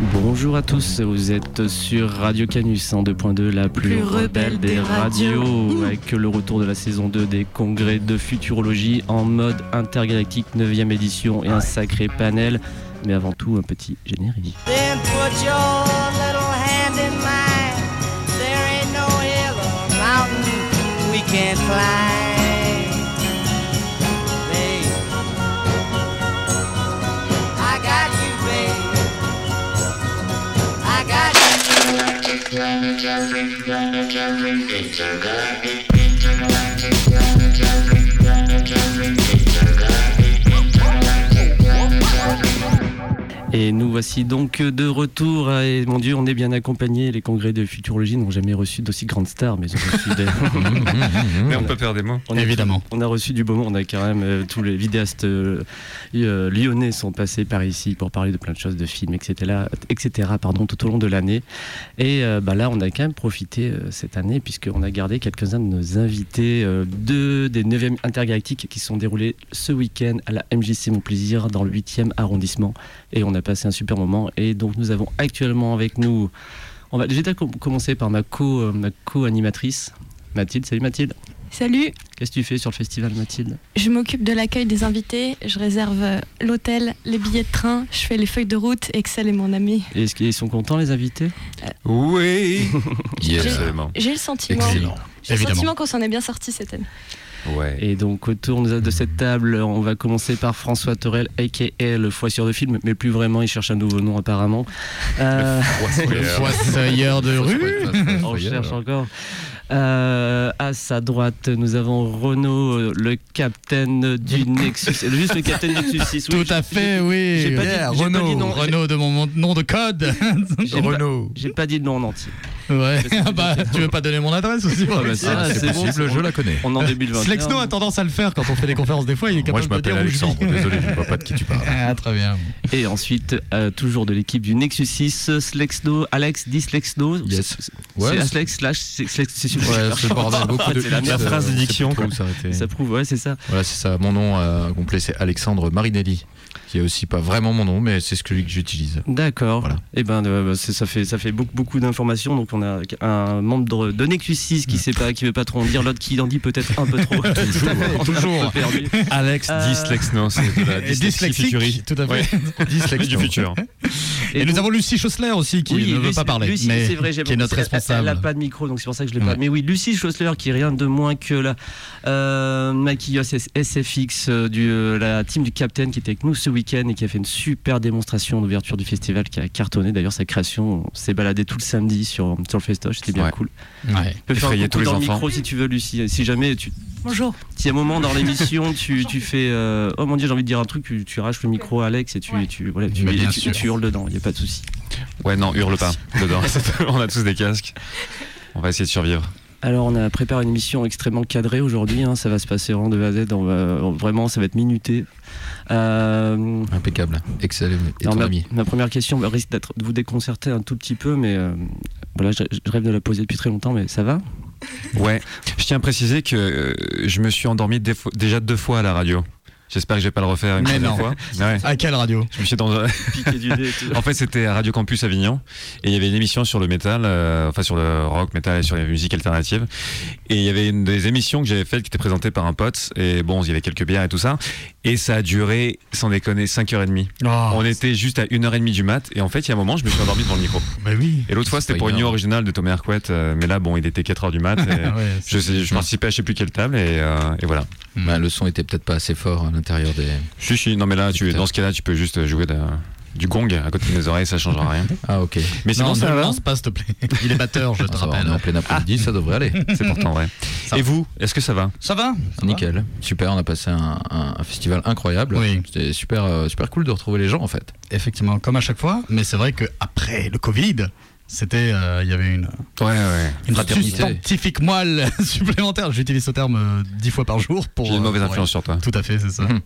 Bonjour à tous, vous êtes sur Radio Canus en 2.2, la plus, Plus rebelle rebelle des des radios, radios. avec le retour de la saison 2 des congrès de futurologie en mode intergalactique 9e édition et un sacré panel. Mais avant tout, un petit générique. Then put your little hand in mine. There ain't no hill or mountain we can't climb. planetary, planetary, intergalactic, intergalactic, planetary, planetary. Et nous voici donc de retour. Et mon Dieu, on est bien accompagnés. Les congrès de futurologie n'ont jamais reçu d'aussi grandes stars, mais ils ont reçu des. Mais on peut perdre des mots. On a- Évidemment. On a reçu du beau monde. On a quand même euh, tous les vidéastes euh, euh, lyonnais sont passés par ici pour parler de plein de choses, de films, etc. etc. pardon, tout au long de l'année. Et euh, bah là, on a quand même profité euh, cette année puisqu'on a gardé quelques-uns de nos invités euh, de, des 9e intergalactiques qui sont déroulés ce week-end à la MJC Mon Plaisir dans le 8e arrondissement. Et on a passé un super moment. Et donc, nous avons actuellement avec nous. On va déjà com- commencer par ma co, euh, ma co-animatrice, Mathilde. Salut Mathilde. Salut, Qu'est-ce que tu fais sur le festival, Mathilde? Je m'occupe de l'accueil des invités, je réserve euh, l'hôtel, les billets de train, je fais les feuilles de route, Excel est mon ami. Est-ce qu'ils sont contents, les invités? Oui. Yes. Absolument. J'ai le sentiment, Excellent. j'ai le sentiment qu'on s'en est bien sorti cette année. Ouais. Et donc, autour de cette table, on va commencer par François Torel, a.k.a. le foisseur de film, mais plus vraiment, il cherche un nouveau nom apparemment. Euh, Le fossoyeur de rue. on cherche encore. Euh, à sa droite, nous avons Renaud, euh, le capitaine du Nexus. Juste le capitaine Nexus 6. oui. Tout à fait, oui. J'ai pas dit- Yeah, j'ai pas Renaud, dit non, j'ai- Renaud de mon nom de code. J'ai pas- Renaud. J'ai pas dit le nom en entier. Ouais. Ah bah, tu veux pas donner mon adresse aussi Ah bah, le c'est- bon, possible, je la connais. On en début de 21. Slexno a tendance à le faire quand on fait des conférences des fois, il est Moi, capable je de dire m'appelle je Alexandre. Désolé, je ne vois pas de qui tu parles. Ah, très bien. Et ensuite, euh, toujours de l'équipe du Nexus 6, Slexno, Alex dit Slexno. Yes. C'est- Ouais, Slex slash Slex, c'est super. Ouais, c'est le bordel. Beaucoup de C'est la de- de- phrase on sait d'édiction, plus trop quoi. où s'arrêter. Ça prouve, ouais, c'est ça. Voilà, c'est ça. Mon nom euh, complet, c'est Alexandre Marinelli, qui est aussi pas vraiment mon nom, mais c'est celui que j'utilise. D'accord. Voilà. Et ben, euh, c'est- ça fait ça fait beaucoup beaucoup d'informations. Donc on a un membre de Nexus 6 qui sait pas, qui veut pas trop en dire, l'autre qui en dit peut-être un peu trop. toujours, perdu. Alex Euh, Dyslexno, c'est de la Et dyslexie tout à fait. Ouais. Dyslexique du futur. Et, nous donc- avons Lucie Chaussler aussi qui Oui, ne veut Lucie- pas parler, Lucie, mais c'est vrai, j'ai qui est notre elle- Elle, responsable. n'a pas de micro, donc c'est pour ça que je l'ai pas. Ouais. Mais oui, Lucie Schossler, qui est rien de moins que la euh, maquilleuse SFX euh, du euh, la team du Captain, qui était avec nous ce week-end et qui a fait une super démonstration d'ouverture du festival, qui a cartonné. D'ailleurs, sa création, on s'est baladé tout le samedi sur, sur le festoche, c'était bien Ouais. cool. Ouais. Tu peux faire un tous les dans le enfants. micro si tu veux, Lucie. Si jamais tu, Bonjour. si à un moment dans l'émission tu, tu fais euh, oh mon dieu j'ai envie de dire un truc tu, tu arraches le micro à Alex et tu Ouais. tu voilà tu, bien et tu, sûr. tu hurles dedans il y a pas de souci Ouais, non, hurle pas dedans. on a tous des casques. On va essayer de survivre. alors on a préparé une émission extrêmement cadrée aujourd'hui hein, ça va se passer vraiment de A à Z on va, vraiment ça va être minuté Impeccable. Excellent. Et alors, ton ma, ami ma première question va- risque d'être de vous déconcerter un tout petit peu mais euh, voilà je, je rêve de la poser depuis très longtemps mais ça va? Ouais. Je tiens à préciser que euh, je me suis endormi déjà deux fois à la radio. J'espère que je vais pas le refaire une Mais non. fois. Ouais. À quelle radio Je me suis dans... piqué du nez et tout. En fait, c'était à Radio Campus Avignon et il y avait une émission sur le métal, euh, enfin sur le rock, métal et sur la musique alternative. Et il y avait une des émissions que j'avais faites qui était présentée par un pote et bon, il y avait quelques bières et tout ça. Et ça a duré, sans déconner, 5h30. Oh, On était juste à 1h30 du mat et en fait, il y a un moment, je me suis endormi devant le micro. Bah oui. Et l'autre fois, c'était pour une nuit originale de Thomas Hercouet, euh, mais là, bon, il était 4h du mat. et Ouais, je, sais- je participais à je sais plus quelle table et, euh, et voilà. Bah, Le son était peut-être pas assez fort à l'intérieur des. Si, si, non, mais là, tu, dans ce cas-là, tu peux juste jouer de- du gong à côté de mes oreilles, ça changera rien. Ah, ok. Mais sinon, non, ça ne va. lance pas, s'il te plaît. Il est batteur, je te Ah, rappelle. on est en plein après-midi, ça devrait aller. C'est pourtant vrai. Ça Et va. vous, est-ce que ça va? Ça va Ça va Nickel. Super, on a passé un, un- un festival incroyable. Oui. C'était super, euh, super cool de retrouver les gens en fait. Effectivement, comme à chaque fois. Mais c'est vrai qu'après le Covid, c'était, euh, il y avait une, Ouais, ouais. une Fraternité. substantifique moelle supplémentaire. J'utilise ce terme euh, dix fois par jour pour. J'ai une euh, mauvaise pour- influence sur toi. Tout à fait, c'est ça. Mhm.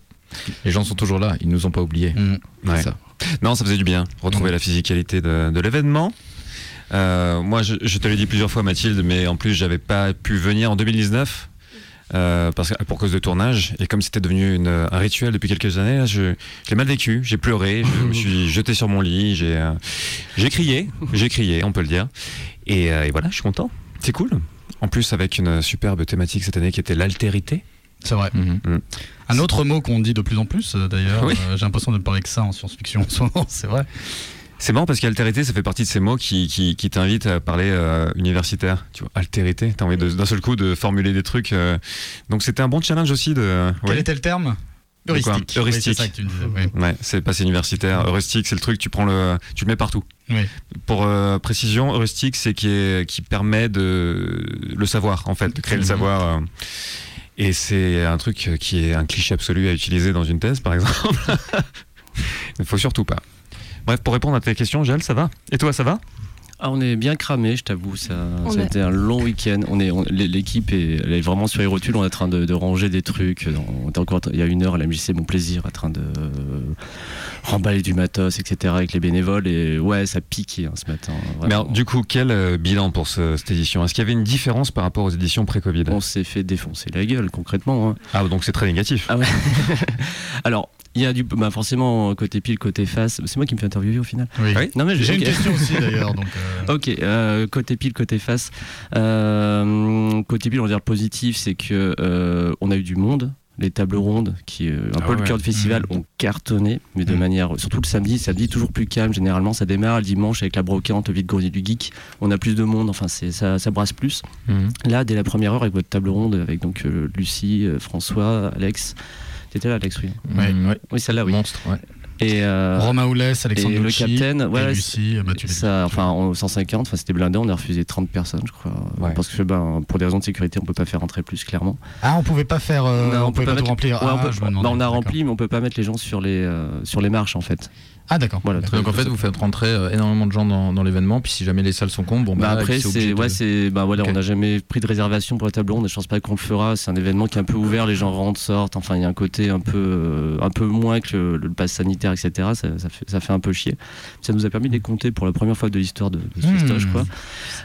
Les gens sont toujours là, ils nous ont pas oubliés. Ouais. C'est ça. Non, ça faisait du bien. Retrouver la physicalité de, de l'événement. Euh, moi, je, je te l'ai dit plusieurs fois, Mathilde, mais en plus, j'avais pas pu venir en 2019. Euh, parce que, pour cause de tournage et comme c'était devenu une- un rituel depuis quelques années là, je, je l'ai mal vécu j'ai pleuré je me suis jeté sur mon lit j'ai euh, J'ai crié, j'ai crié, on peut le dire. Et, euh, et voilà, je suis content. C'est cool. En plus, avec une superbe thématique cette année qui était l'altérité. C'est vrai. Mhm. Un autre mot qu'on dit de plus en plus, d'ailleurs, Oui. euh, j'ai l'impression de ne parler que ça en science-fiction en ce moment, c'est vrai. C'est marrant parce qu'altérité, ça fait partie de ces mots qui, qui, qui t'invitent à parler euh, universitaire. Tu vois, altérité, t'as envie d'un seul coup de formuler des trucs. euh. Donc c'était un bon challenge aussi de. Quel ouais. était le terme? Heuristique. Heuristique. Oui, c'est. Ouais, c'est passé universitaire. Heuristique, c'est le truc, tu prends le, tu le mets partout. Oui. Pour euh, précision, heuristique, c'est qui, qui permet de le savoir, en fait, de créer le Mhm. savoir. Et c'est un truc qui est un cliché absolu à utiliser dans une thèse, par exemple. Il faut surtout pas. Bref, pour répondre à tes questions, Gel, ça va? Et toi, ça va? Ah, on est bien cramé, je t'avoue. Ça, ça a est- été un long week-end. On est, l'équipe est, elle est vraiment sur les rotules. On est en train de, de ranger des trucs. On était encore, il y a une heure à la MJC Mon Plaisir, en train de euh, remballer du matos, etc. avec les bénévoles. Et ouais, ça piquait hein, ce matin. Mais vraiment. alors, du coup, quel euh, bilan pour ce- cette édition? Est-ce qu'il y avait une différence par rapport aux éditions pré-Covid? On s'est fait défoncer la gueule, concrètement. hein. Ah, donc c'est très négatif. Ah ouais. Alors, il y a du, bah forcément côté pile, côté face. C'est moi qui me fais interviewer au final. Oui. Oui. Non mais J'ai une question aussi d'ailleurs. Donc, euh, Ok, euh, côté pile, côté face. Euh, côté pile, on va dire positif, c'est que euh, on a eu du monde. Les tables rondes, qui est un Ah peu le cœur du festival, Mhm. ont cartonné, mais de Mhm. manière. Surtout le samedi, samedi toujours plus calme. Généralement, ça démarre le dimanche avec la brocante, le vide-grenier du geek. On a plus de monde, enfin, c'est ça, ça brasse plus. Mhm. Là, dès la première heure, avec votre table ronde, avec donc euh, Lucie, euh, François, Alex. T'étais là, Alex, oui. Ouais. Ouais. Oui, celle-là, oui. Monstre, ouais. Et, euh, Romain Oulès, Alexandre et le capitaine, voilà, et Lucie, Mathieu ça, enfin, en 150, enfin, c'était blindé, on a refusé 30 personnes, je crois. Ouais. Parce que ben, pour des raisons de sécurité, on peut pas faire rentrer plus, clairement. Ah, on pouvait pas faire. euh, Non, on, pouvait pas, mettre- tout remplir. Ouais, on ah, peut- je me bah, on a rempli, mais on peut pas mettre les gens sur les, euh, sur les marches, en fait. Ah, d'accord. Voilà. Donc en fait, vous faites rentrer euh, énormément de gens dans, dans l'événement, puis si jamais les salles sont comptes, bon Bah, bah, après, c'est de- ouais, c'est, bah, voilà, on n'a jamais pris de réservation pour la table ronde, et je pense pas qu'on le fera. C'est un événement qui est un peu ouvert, les gens rentrent, sortent. Enfin, il y a un côté un peu, euh, un peu moins que le, le pass sanitaire, etc. Ça, ça fait, ça fait un peu chier. Ça nous a permis de les compter pour la première fois de l'histoire de, de ce Mmh. festoche, quoi.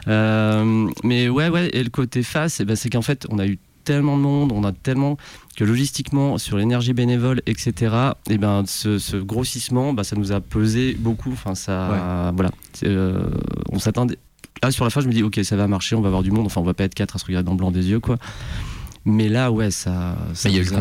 Euh, mais ouais, ouais, et le côté face, eh ben, c'est qu'en fait, on a eu tellement de monde, on a tellement que logistiquement, sur l'énergie bénévole, etc., et ben, ce, ce grossissement, bah, ça nous a pesé beaucoup. Enfin, ça, voilà. Euh, on s'attendait. Là, sur la fin, je me dis, ok, ça va marcher, on va avoir du monde. Enfin, on va pas être quatre à se regarder dans le blanc des yeux, quoi. Mais là, ouais, ça. ça Mais il y a eu le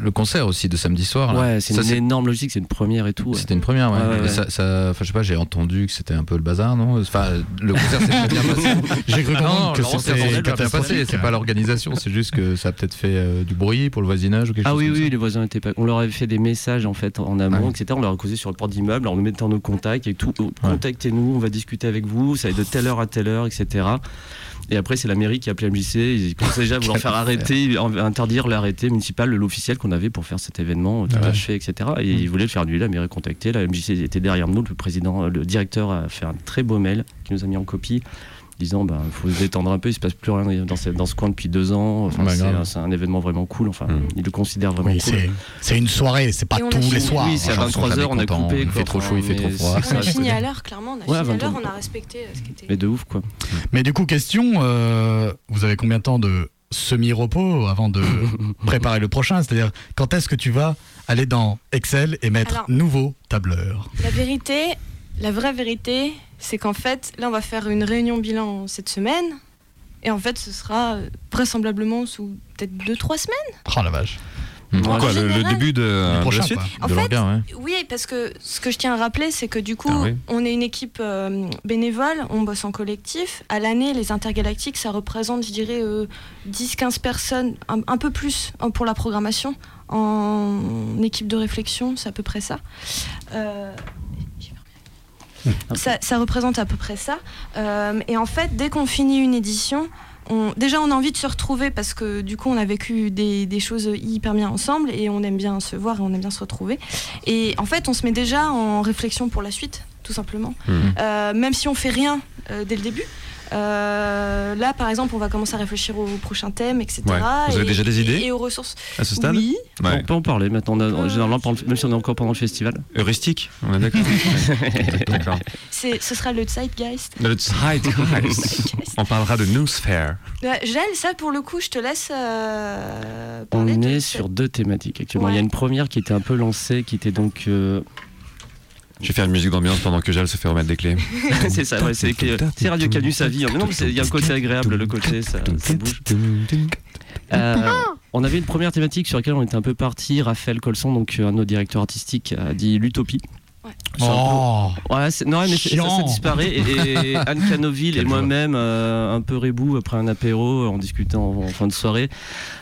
le concert aussi de samedi soir. là. Ouais, c'est Ça, une énorme logique, c'est une première et tout. ouais. C'était une première, ouais. Ouais, ouais, Et ouais. Ça, ça- enfin, je sais pas, j'ai entendu que c'était un peu le bazar, non? Enfin, le concert s'est très bien passé. J'ai cru Non, comprendre que c'était s'est très bien passé. C'est pas l'organisation, c'est juste que ça a peut-être fait euh, du bruit pour le voisinage ou quelque Ah chose oui, comme oui, ça. les voisins étaient pas. On leur avait fait des messages en fait en amont, etc. On leur a causé sur le port d'immeuble en nous mettant nos contacts et tout. Oh, Contactez-nous, on va discuter avec vous. Ça va être de telle heure à telle heure, etc. Et après, c'est la mairie qui a appelé MJC. Ils commençaient déjà à vouloir faire arrêter, interdire l'arrêté municipal, l'officiel qu'on avait pour faire cet événement, tout Ouais. achevé, etc. Et ils voulaient le faire annuler. La mairie a contacté. La MJC était derrière nous. Le président, le directeur a fait un très beau mail qui nous a mis en copie disant ben faut se détendre un peu il se passe plus rien dans ce, dans ce coin depuis deux ans enfin, Bah, c'est un, événement vraiment cool enfin Mm. il le considère vraiment Oui, cool c'est- une soirée, c'est pas tous les soirs. oui, c'est à Genre, 23 jamais heures, on a coupé. il fait trop chaud, il fait trop froid. On a fini à l'heure, clairement. On a Ouais, fini à 22. l'heure, on a respecté euh, ce qui était. Mais de ouf, quoi. Mais du coup, question, euh, vous avez combien de temps de semi-repos avant de préparer le prochain? C'est-à-dire, quand est-ce que tu vas aller dans Excel et mettre Alors- nouveau tableur? La vérité, la vraie vérité, c'est qu'en fait, là, on va faire une réunion bilan cette semaine. Et en fait, ce sera euh, vraisemblablement sous peut-être 2-3 semaines. Oh la vache. En Quoi, le, le général- début de, de la prochain, suite quoi. En de fait, ouais. Oui, parce que ce que je tiens à rappeler, c'est que du coup, Ah oui. on est une équipe euh, bénévole, on bosse en collectif. À l'année, les intergalactiques, ça représente, je dirais, euh, 10-15 personnes, un, un peu plus pour la programmation. En équipe de réflexion, c'est à peu près ça. Euh, ça, ça représente à peu près ça. Euh, et en fait, dès qu'on finit une édition, on- déjà on a envie de se retrouver parce que du coup on a vécu des, des choses hyper bien ensemble et on aime bien se voir et on aime bien se retrouver. Et en fait, on se met déjà en réflexion pour la suite, tout simplement. Mhm. Euh, même si on fait rien euh, dès le début. Euh, là, par exemple, on va commencer à réfléchir au prochain thème, etc. Ouais. Vous avez Et- déjà des idées Et aux ressources. à ce stade Oui. Ouais. On peut en parler maintenant. On a- Euh, généralement, pendant le- même si on est encore pendant le festival. Heuristique, on est d'accord ce sera le Zeitgeist. Le Zeitgeist. On parlera de Newsfair. Ouais, Gel, ça pour le coup, je te laisse euh, On de est sur deux thématiques actuellement. Ouais. Il y a une première qui était un peu lancée, qui était donc. Je vais faire une musique d'ambiance pendant que Jal se fait remettre des clés. c'est ça, ouais, c'est c'est Radio Canus à vie. Non, il y a un côté agréable, le côté, ça, ça bouge. Euh, on avait une première thématique sur laquelle on était un peu parti. Raphaël Colson, donc euh, un de nos directeurs artistiques, a dit l'utopie. Peu- Oh Ouais, non, mais ça, disparaît. Et, et Anne Canoville et moi-même, euh, un peu rebou après un apéro, en discutant en, en fin de soirée,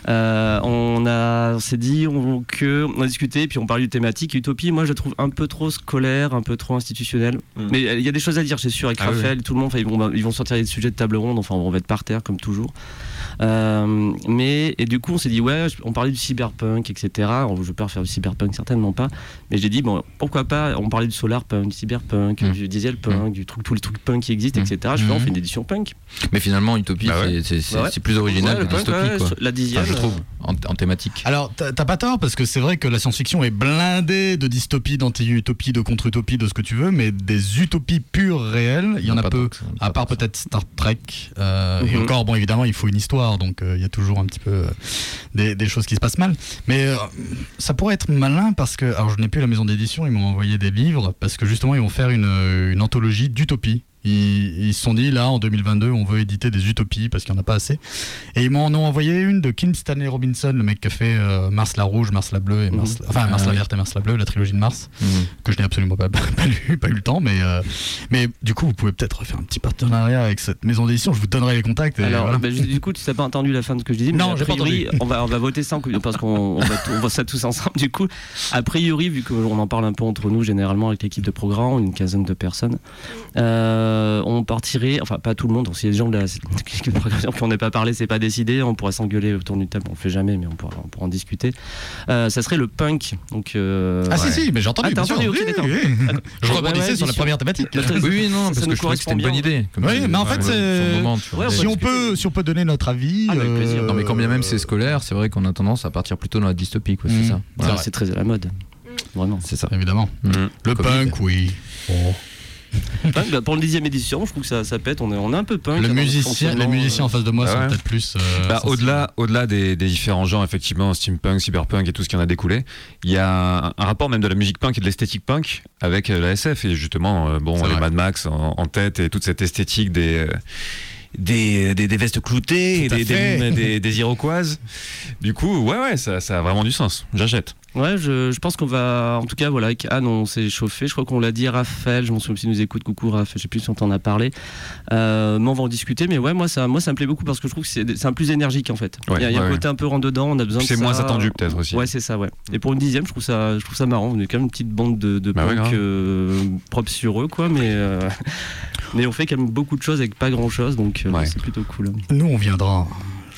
euh, on, a, on s'est dit on, que on a discuté, et puis on parlait du thématique. Utopie, moi, je trouve un peu trop scolaire, un peu trop institutionnelle. Mm. Mais il y a des choses à dire, c'est sûr, avec Ah oui, Raphaël, tout le monde. enfin, Ils vont, ils vont sortir des sujets de table ronde. Enfin, on va être par terre comme toujours. Euh, mais et du coup, on s'est dit ouais, on parlait du cyberpunk, etc. On- Je vais pas faire du cyberpunk, certainement pas. Mais j'ai dit bon, pourquoi pas On parlait du solarpunk, du cyberpunk, Mm. du dieselpunk, du truc, tous les trucs punk qui existent, Mm. etc. Je fais, on Mm. fait une édition punk. Mais finalement, Utopie, Bah ouais. c'est- Ouais. plus original Ouais, que punk, Dystopie, ouais, quoi. La dixième, Enfin, je trouve, euh, en, en thématique. Alors, t'as pas tort, parce que c'est vrai que la science-fiction est blindée de dystopie, d'anti-utopie, de contre-utopie, de ce que tu veux, mais des utopies pures réelles, il y en a peu. À part peut-être Star Trek. euh, Et Mhm. encore, bon, évidemment, il faut une histoire, donc euh, il y a toujours un petit peu euh, des, choses qui se passent mal. Mais euh, ça pourrait être malin parce que, alors je n'ai plus la maison d'édition, ils m'ont envoyé des livres parce que justement, ils vont faire une, une anthologie d'utopies. Ils, ils se sont dit, là, en 2022, on veut éditer des utopies parce qu'il n'y en a pas assez. Et ils m'en ont envoyé une de Kim Stanley Robinson, le mec qui a fait euh, Mars la rouge, Mars la bleue, et Mars, Mhm. enfin Mars Ah la oui. verte et Mars la bleue, la trilogie de Mars Mhm. que je n'ai absolument pas, pas lu, pas eu le temps, mais, euh, mais du coup, vous pouvez peut-être faire un petit partenariat avec cette maison d'édition. Je vous donnerai les contacts. Et Alors, voilà. bah, du coup, tu n'as pas entendu la fin de ce que je disais. Non, a j'ai pas priori, entendu. on va, on va voter ça parce qu'on on va, on ça tous ensemble. Du coup, a priori, vu qu'on en parle un peu entre nous, généralement avec l'équipe de programme, une quinzaine de personnes, euh, on partirait, enfin pas tout le monde, s'il y a des gens de la programmation qui n'en est pas parlé, c'est pas décidé, on pourra s'engueuler autour d'une table, on le fait jamais, mais on pourra, on pourra en discuter. Euh, ça serait le punk. Donc, euh, ah ouais. si, si, mais j'ai entendu. Ah, entendu, Oui, oui. D'accord. Je Ouais, rebondissais ouais, sur la première thématique. sûr. Oui, non, Ça parce que je trouvais que c'était une bonne idée. comme Oui, mais en fait, on Si on peut, si on peut donner notre avis. Ah, avec plaisir. Non, mais quand bien même c'est euh, scolaire, c'est vrai qu'on a tendance à partir plutôt dans la dystopie, quoi, Mhm. c'est ça. Ah, c'est très à la mode. Vraiment. C'est ça. Évidemment. Mhm. Le punk, oui. Punk, bah, pour le dixième édition, je trouve que ça, ça pète. On est, on est un peu punk. Le musicien, les musiciens en face de moi Ah sont ouais. peut-être plus. euh, Bah, au-delà, au-delà des, des différents genres, effectivement, steampunk, cyberpunk et tout ce qui en a découlé, il y a un, un rapport même de la musique punk et de l'esthétique punk avec euh, la SF et justement, euh, bon, les vrai. Mad Max en, en tête et toute cette esthétique des euh, des, des, des vestes cloutées, et des, des, des, des Iroquoises. Du coup, ouais, ouais, ça, ça a vraiment du sens. J'achète. Ouais, je, je pense qu'on va. En tout cas, voilà, avec Anne, on s'est chauffé. Je crois qu'on l'a dit à Raphaël. Je m'en souviens s'il nous écoute. Coucou Raphaël, je sais plus si on t'en a parlé. Euh, mais on va en discuter. Mais ouais, moi ça, moi, ça me plaît beaucoup parce que je trouve que c'est un plus énergique en fait. Ouais, il y a, il y a ouais, un côté un peu rentre dedans. On a besoin de C'est moins attendu peut-être aussi. Ouais, c'est ça, ouais. Et pour une dixième, je trouve ça, je trouve ça marrant. On est quand même une petite bande de, de Bah punk euh, propre sur eux, quoi. Mais, euh, mais on fait quand même beaucoup de choses avec pas grand chose. Donc euh, Ouais. c'est plutôt cool. Nous, on viendra.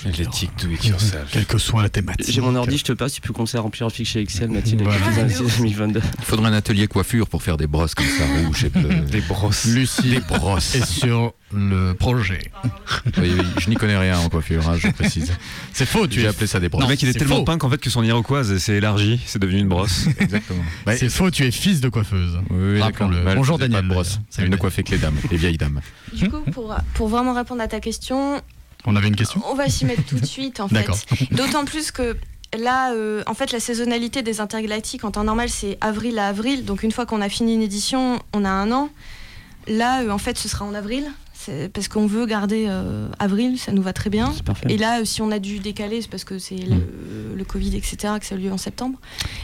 L'éthique do it yourself. Quelle que soit la thématique. J'ai mon ordi, je te passe. Tu peux commencer à remplir un fichier Excel, Mathilde, Voilà. avec les 2022. Il faudrait un atelier coiffure pour faire des brosses comme ça, rouges et bleues. Des brosses. Lucie Des brosses. est sur le projet. Oui, oui, je n'y connais rien en coiffure, hein, je précise. C'est faux, tu J'ai es. appelé ça des brosses. le mec, il est, tellement punk en fait que son iroquoise s'est élargie, c'est devenu une brosse. Exactement. C'est faux, tu es fils de coiffeuse. Oui, oui, d'accord. Bah, Bonjour, faisait pas Daniel, de brosse. Salut, ne Daniel. coiffait que les dames, les vieilles dames. Du coup, pour, pour vraiment répondre à ta question, On avait une question on va s'y mettre tout de suite en fait. D'autant plus que là, euh, en fait, la saisonnalité des intergalactiques en temps normal, c'est avril à avril. Donc une fois qu'on a fini une édition, on a un an. Là, euh, en fait, ce sera en avril. Parce qu'on veut garder euh, avril, ça nous va très bien. Et là, euh, si on a dû décaler, c'est parce que c'est le, le Covid, etc., que ça a eu lieu en septembre.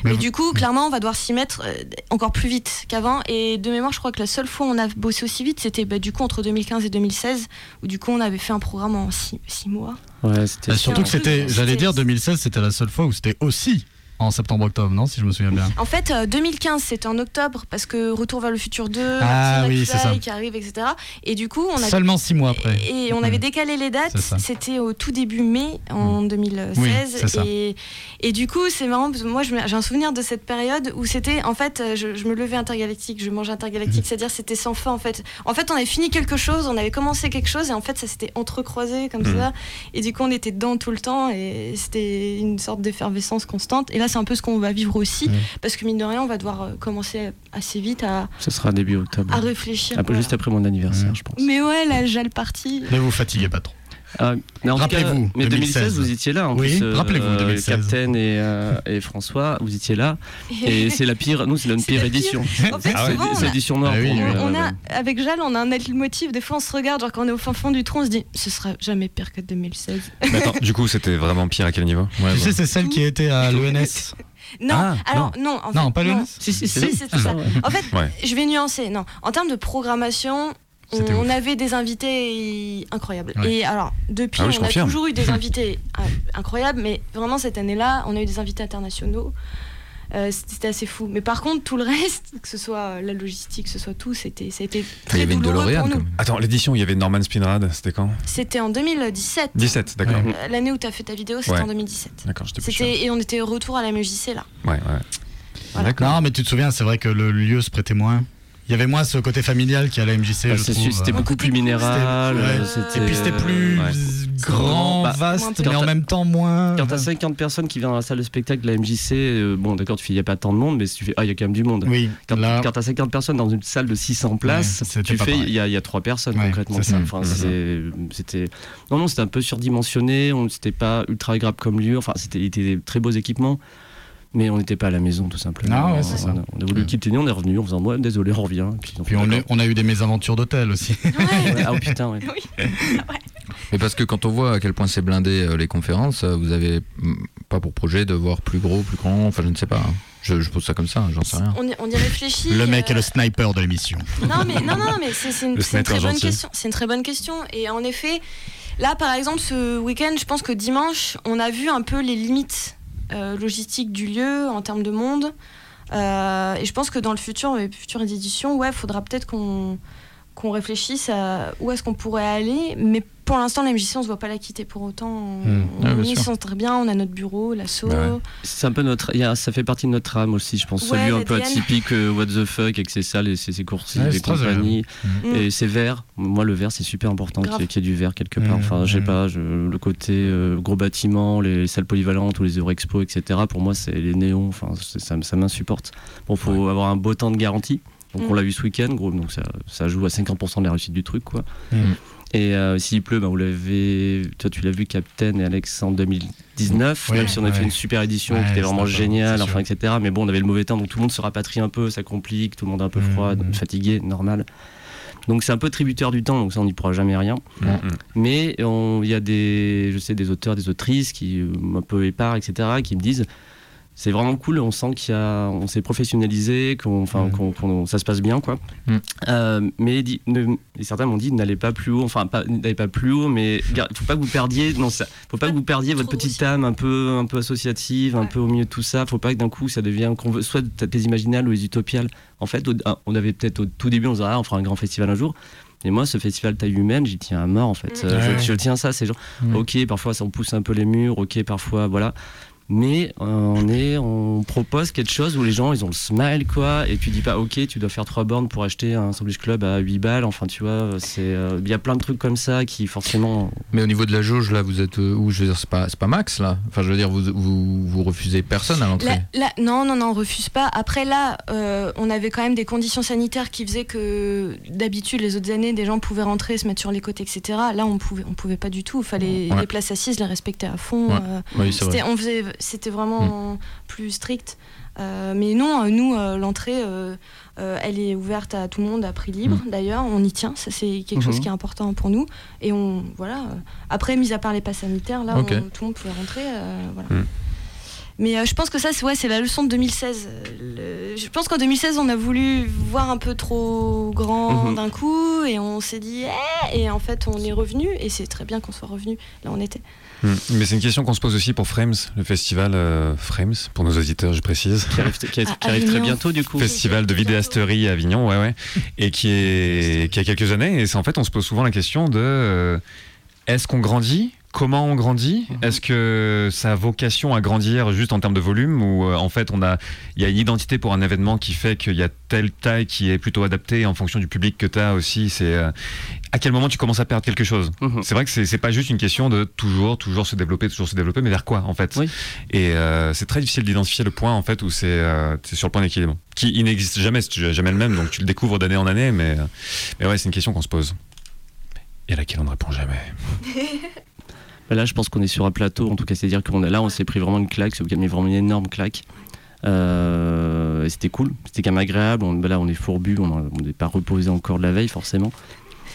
Mais du coup, clairement, on va devoir s'y mettre euh, encore plus vite qu'avant. Et de mémoire, je crois que la seule fois où on a bossé aussi vite, c'était bah, du coup entre 2015 et 2016, où du coup, on avait fait un programme en six, six mois. Ouais, c'était Euh, surtout que C'était- j'allais dire 2016, c'était la seule fois où c'était aussi en septembre-octobre, non Si je me souviens bien. En fait, euh, 2015, c'était en octobre, parce que Retour vers le futur 2, Ah oui, ça. qui arrive, etc. Et du coup, on a Seulement six mois après. Et on avait décalé les dates, c'était au tout début mai en 2016. Oui, c'est ça. Et, et du coup, c'est marrant parce que moi je me- j'ai un souvenir de cette période où c'était en fait, euh, je, je me levais intergalactique, je mangeais intergalactique, c'est-à-dire c'était sans fin en fait. En fait, on avait fini quelque chose, on avait commencé quelque chose et en fait ça s'était entrecroisé comme Mhm. ça. Et du coup, on était dedans tout le temps et c'était une sorte d'effervescence constante. Et là, c'est un peu ce qu'on va vivre aussi parce que mine de rien, on va devoir euh, commencer assez vite à, Ce sera début octobre. à réfléchir. Un peu voilà. juste après mon anniversaire, je pense. Mais ouais, la gel partie. Ne vous fatiguez pas trop. Mais en tout cas, Rappelez-vous, mais 2016, 2016, vous étiez là. En Oui, plus, rappelez-vous, 2016. Captain et, euh, et François, vous étiez là. Et c'est la pire, nous, c'est notre pire la pire. édition. En fait, Ah ouais, souvent, on C'est l'édition noire. Ah oui, on euh, a, avec Jal, on a un leitmotiv. Des fois, on se regarde, genre quand on est au fin fond du trou, on se dit, ce sera jamais pire que 2016. Mais attends, du coup, c'était vraiment pire à quel niveau? Ouais, Tu bon. sais, c'est celle qui était à l'ENS. Non, Ah, alors non, en Non, pas non. l'ENS Si, si, Si, ça. En fait, Ouais. je vais nuancer. Non, en termes de programmation, on, C'était avait des invités incroyables. Ouais. Et alors, depuis, Ah oui, on a confirme. toujours eu des invités euh, incroyables, mais vraiment cette année-là, on a eu des invités internationaux. Euh, c'était assez fou. Mais par contre, tout le reste, que ce soit la logistique, que ce soit tout, c'était, ça a été Il y très avait une douloureux pour quand nous. même. Attends, l'édition, il y avait Norman Spinrad, c'était quand? C'était en 2017. 17, d'accord. Ouais. Euh, L'année où tu as fait ta vidéo, c'était Ouais. en 2017. D'accord, j'étais plus sûr. C'était, et on était au retour à la MJC là. Ouais, ouais. Voilà. D'accord. Non, mais tu te souviens, c'est vrai que le lieu se prêtait moins. Il y avait moins ce côté familial qu'il y a à la MJC, Ah, sûr, C'était euh. beaucoup plus minéral. Euh, ouais. Et puis c'était plus Ouais. grand, Bah, vaste, mais en même temps moins. Quand t'as 50 personnes qui viennent dans la salle de spectacle de la MJC, euh, bon d'accord, tu fais il n'y a pas tant de monde, mais si tu fais ah il y a quand même du monde. Oui, Quand, là, t'as 50 personnes dans une salle de 600 places, Ouais, tu fais il y, a- il y a trois personnes Ouais, concrètement. Enfin, c'était non non c'était un peu surdimensionné, on c'était pas ultra agréable comme lieu. Enfin c'était des très beaux équipements. Mais on n'était pas à la maison tout simplement. Ah ouais, c'est on, ça. a, on a voulu Mhm. quitter, on est revenu en faisant moi désolé on revient. Puis, on puis on, est- on a eu des mésaventures d'hôtel aussi. Ouais, ah oh, putain ouais. Mais parce que quand on voit à quel point c'est blindé euh, les conférences, euh, vous avez mm, pas pour projet de voir plus gros, plus grand, enfin je ne sais pas. hein. Je, je pose ça comme ça, j'en sais rien. On y, on y réfléchit. Le mec euh, est le sniper de l'émission. Non mais non non mais c'est une, très bonne question. C'est une très bonne question et en effet là par exemple ce week-end je pense que dimanche on a vu un peu les limites euh, logistiques du lieu en termes de monde. Euh, et je pense que dans le futur les futures éditions ouais faudra peut-être qu'on qu'on réfléchisse à où est-ce qu'on pourrait aller mais pour l'instant la MJC on se voit pas la quitter pour autant on, on Ouais, bien y sent très bien on a notre bureau l'assaut Bah ouais. C'est un peu notre, il y a- ça fait partie de notre âme aussi, je pense. Ouais, Celui un peu atypique, euh, what the fuck, avec ses salles et ses, ses coursives Ouais, et c'est très compagnie. Mm. Et c'est vert. Moi, le vert, c'est super important qu'il y, ait- y du vert quelque part. Mm, Enfin, je sais mm. pas, je- le côté euh, gros bâtiment, les salles polyvalentes ou les Eurexpo, etc. Pour moi, c'est les néons. Enfin, ça, ça m'insupporte. Bon, faut avoir un beau temps de garantie. Donc, Mm. on l'a vu ce week-end, gros. Donc, ça, ça joue à 50% de la réussite du truc, quoi. Mm. Et euh, s'il pleut, bah, vous l'avez, toi, tu l'as vu, Captain et Alex en 2019. Ouais, même si on a fait une super édition Ouais, qui était vraiment géniale, enfin, etc. Mais bon, on avait le mauvais temps, donc tout le monde se rapatrie un peu, ça complique, tout le monde est un peu Mm, froid, fatigué, normal. Donc c'est un peu tributaire du temps, donc ça on n'y pourra jamais rien. Mais il y a des, je sais, des auteurs, des autrices qui euh, un peu épars, etc., qui me disent c'est vraiment cool, on sent qu'il y a, on s'est professionnalisé, qu'on, enfin, Mm. qu'on- qu'on- ça se passe bien, quoi. Mm. Euh, mais di- ne- et certains m'ont dit n'allez pas plus haut, enfin pas, n'allez pas plus haut, mais faut pas que vous perdiez, non, ça, faut pas que vous perdiez votre petite âme un peu, un peu associative, un peu au milieu de tout ça. Faut pas que d'un coup ça devienne qu'on veut soit des imaginales ou des utopiales. En fait, ah, on avait peut-être au tout début on se disait ah, on fera un grand festival un jour. Et moi, ce festival taille humaine, j'y tiens à mort en fait. Mm. Euh, je- Ouais. je, tiens ça, c'est genre, Mm. ok, parfois ça on pousse un peu les murs, ok, parfois voilà. Mais euh, on est, on propose quelque chose où les gens ils ont le smile quoi, et tu dis pas ok, tu dois faire trois bornes pour acheter un sandwich club à 8 balles. Enfin, tu vois, c'est, euh, il y a plein de trucs comme ça qui forcément. Mais au niveau de la jauge, là, vous êtes euh, où Je veux dire, c'est pas, c'est pas max, là Enfin, je veux dire, vous, vous, vous refusez personne à l'entrée. Là- non, non, non, on refuse pas. Après, là, euh, on avait quand même des conditions sanitaires qui faisaient que d'habitude, les autres années, des gens pouvaient rentrer, se mettre sur les côtés, etc. Là, on pouvait, on pouvait pas du tout. Il fallait Ouais. les places assises, les respecter à fond. Ouais. euh, Oui, c'est vrai. c'était, on faisait, c'était vraiment plus strict. Euh, mais non, euh, nous, euh, l'entrée, euh, elle est ouverte à tout le monde à prix libre. D'ailleurs, on y tient. Ça, c'est quelque Mhm. chose qui est important pour nous. Et on, voilà. Après, mis à part les passes sanitaires, là, on- tout le monde pouvait rentrer. voilà. Mhm. Mais je pense que ça, c'est ouais, la leçon de 2016. Euh, le- Je pense qu'en 2016, on a voulu voir un peu trop grand Mhm. d'un coup et on s'est dit, Eh et en fait, on est revenu et c'est très bien qu'on soit revenu là où on était. Mm. Mais c'est une question qu'on se pose aussi pour Frames, le festival euh, Frames, pour nos auditeurs, je précise. Qui arrive, qui, qui À arrive très bientôt du coup. Festival de vidéasterie à Avignon, ouais, ouais. Et qui, est, qui a quelques années. Et c'est en fait, on se pose souvent la question de euh, est-ce qu'on grandit Comment on grandit? Est-ce que ça a vocation à grandir juste en termes de volume ou euh, en fait on a il y a une identité pour un événement qui fait qu'il y a telle taille qui est plutôt adaptée en fonction du public que tu as aussi? C'est euh, à quel moment tu commences à perdre quelque chose? Mhm. c'est vrai que c'est c'est pas juste une question de toujours, toujours se développer, toujours se développer, mais vers quoi en fait? Oui. Et euh, c'est très difficile d'identifier le point en fait où c'est euh, c'est sur le point d'équilibre, qui il n'existe jamais, c'est jamais le même, donc tu le découvres d'année en année, mais, mais ouais, c'est une question qu'on se pose. et à laquelle on ne répond jamais. Là, je pense qu'on est sur un plateau. En tout cas, c'est-à-dire qu'on est là, on s'est pris vraiment une claque. C'est mis vraiment une énorme claque. Euh, et c'était cool. C'était quand même agréable. On, là, on est fourbu. On n'est pas reposé encore de la veille, forcément.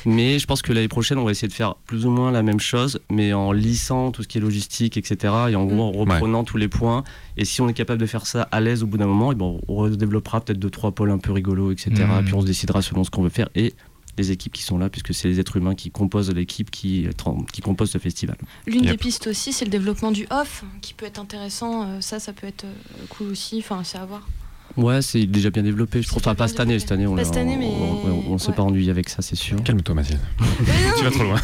Mais je pense que l'année prochaine, on va essayer de faire plus ou moins la même chose, mais en lissant tout ce qui est logistique, etc. Et en gros, en reprenant tous les points. Et si on est capable de faire ça à l'aise au bout d'un moment, et bon, on redéveloppera peut-être deux, trois pôles un peu rigolos, etc. Mhm. Puis on se décidera selon ce qu'on veut faire. Et les équipes qui sont là, puisque c'est les êtres humains qui composent l'équipe qui, qui compose ce festival. L'une Yep. des pistes aussi, c'est le développement du off, qui peut être intéressant. Euh, ça, ça peut être euh, cool aussi. Enfin, c'est à voir. Ouais, c'est déjà bien développé. Je trouve enfin, pas cette année. Cette année, on Pas l'a- cette année, mais- on- on- on s'est ouais. pas ennuyé avec ça, c'est sûr. Calme-toi, Mathilde. tu vas trop loin.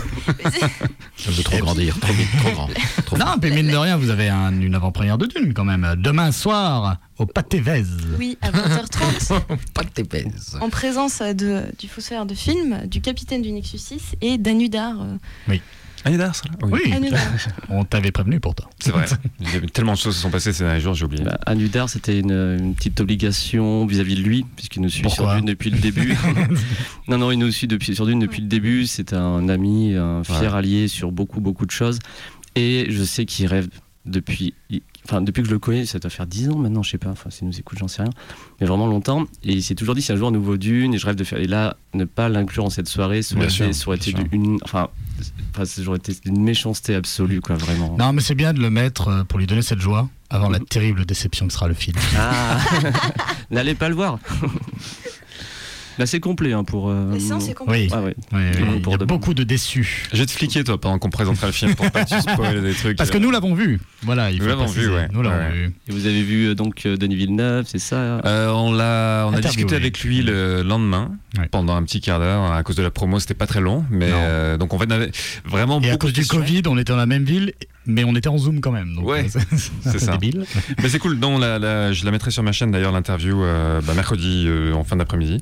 Ça veut trop grandir, trop vite, trop grand. Trop Non, mais mine de rien, vous avez un- une avant-première de Dune quand même. Demain soir, au Pâté Vez. Oui, à 20h30, Pas de TPS. en présence de, du faussaire de film, du capitaine du Nexus 6 et d'Anudar. euh, Anidar, ça là Oui, Anudar. on t'avait prévenu pourtant. C'est vrai. Tellement de choses qui se sont passées ces derniers jours, j'ai oublié. Bah, Anudar, c'était une, une petite obligation vis-à-vis de lui, puisqu'il nous suit Pourquoi sur Dune depuis le début. non, non, il nous suit depuis, sur Dune depuis le début. C'est un ami, un fier Ouais. allié sur beaucoup, beaucoup de choses. Et je sais qu'il rêve depuis. Enfin, depuis que je le connais, ça doit faire 10 ans maintenant, je sais pas, enfin, s'il nous écoute, j'en sais rien, mais vraiment longtemps. Et il s'est toujours dit, c'est un jour un nouveau Dune, et je rêve de faire. Et là, ne pas l'inclure en cette soirée, ça aurait été, une. Enfin, enfin, ça aurait été une méchanceté absolue, quoi, vraiment. Non, mais c'est bien de le mettre euh, pour lui donner cette joie avant la terrible déception que sera le film. Ah N'allez pas le voir Là, c'est complet hein, pour. euh, La séance est complète. Oui, Ah ouais. il y a beaucoup de déçus. Je vais te fliquer, toi, pendant qu'on présentera le film pour pas que tu spoil des trucs. Parce que nous l'avons vu. Voilà, il Nous faut l'avons vu, ouais. Nous l'avons Ouais. vu. Et vous avez vu euh, donc euh, Denis Villeneuve, c'est ça Euh, on l'a, on a discuté avec lui le lendemain Ouais. pendant un petit quart d'heure. À cause de la promo, c'était pas très long, mais euh, donc on avait vraiment Et à beaucoup cause de du. Covid, on était dans la même ville, mais on était en Zoom quand même. Donc Ouais, euh, c'est ça. débile. Mais c'est cool. Non, la- la- je la mettrai sur ma chaîne d'ailleurs l'interview euh, bah, mercredi euh, en fin d'après-midi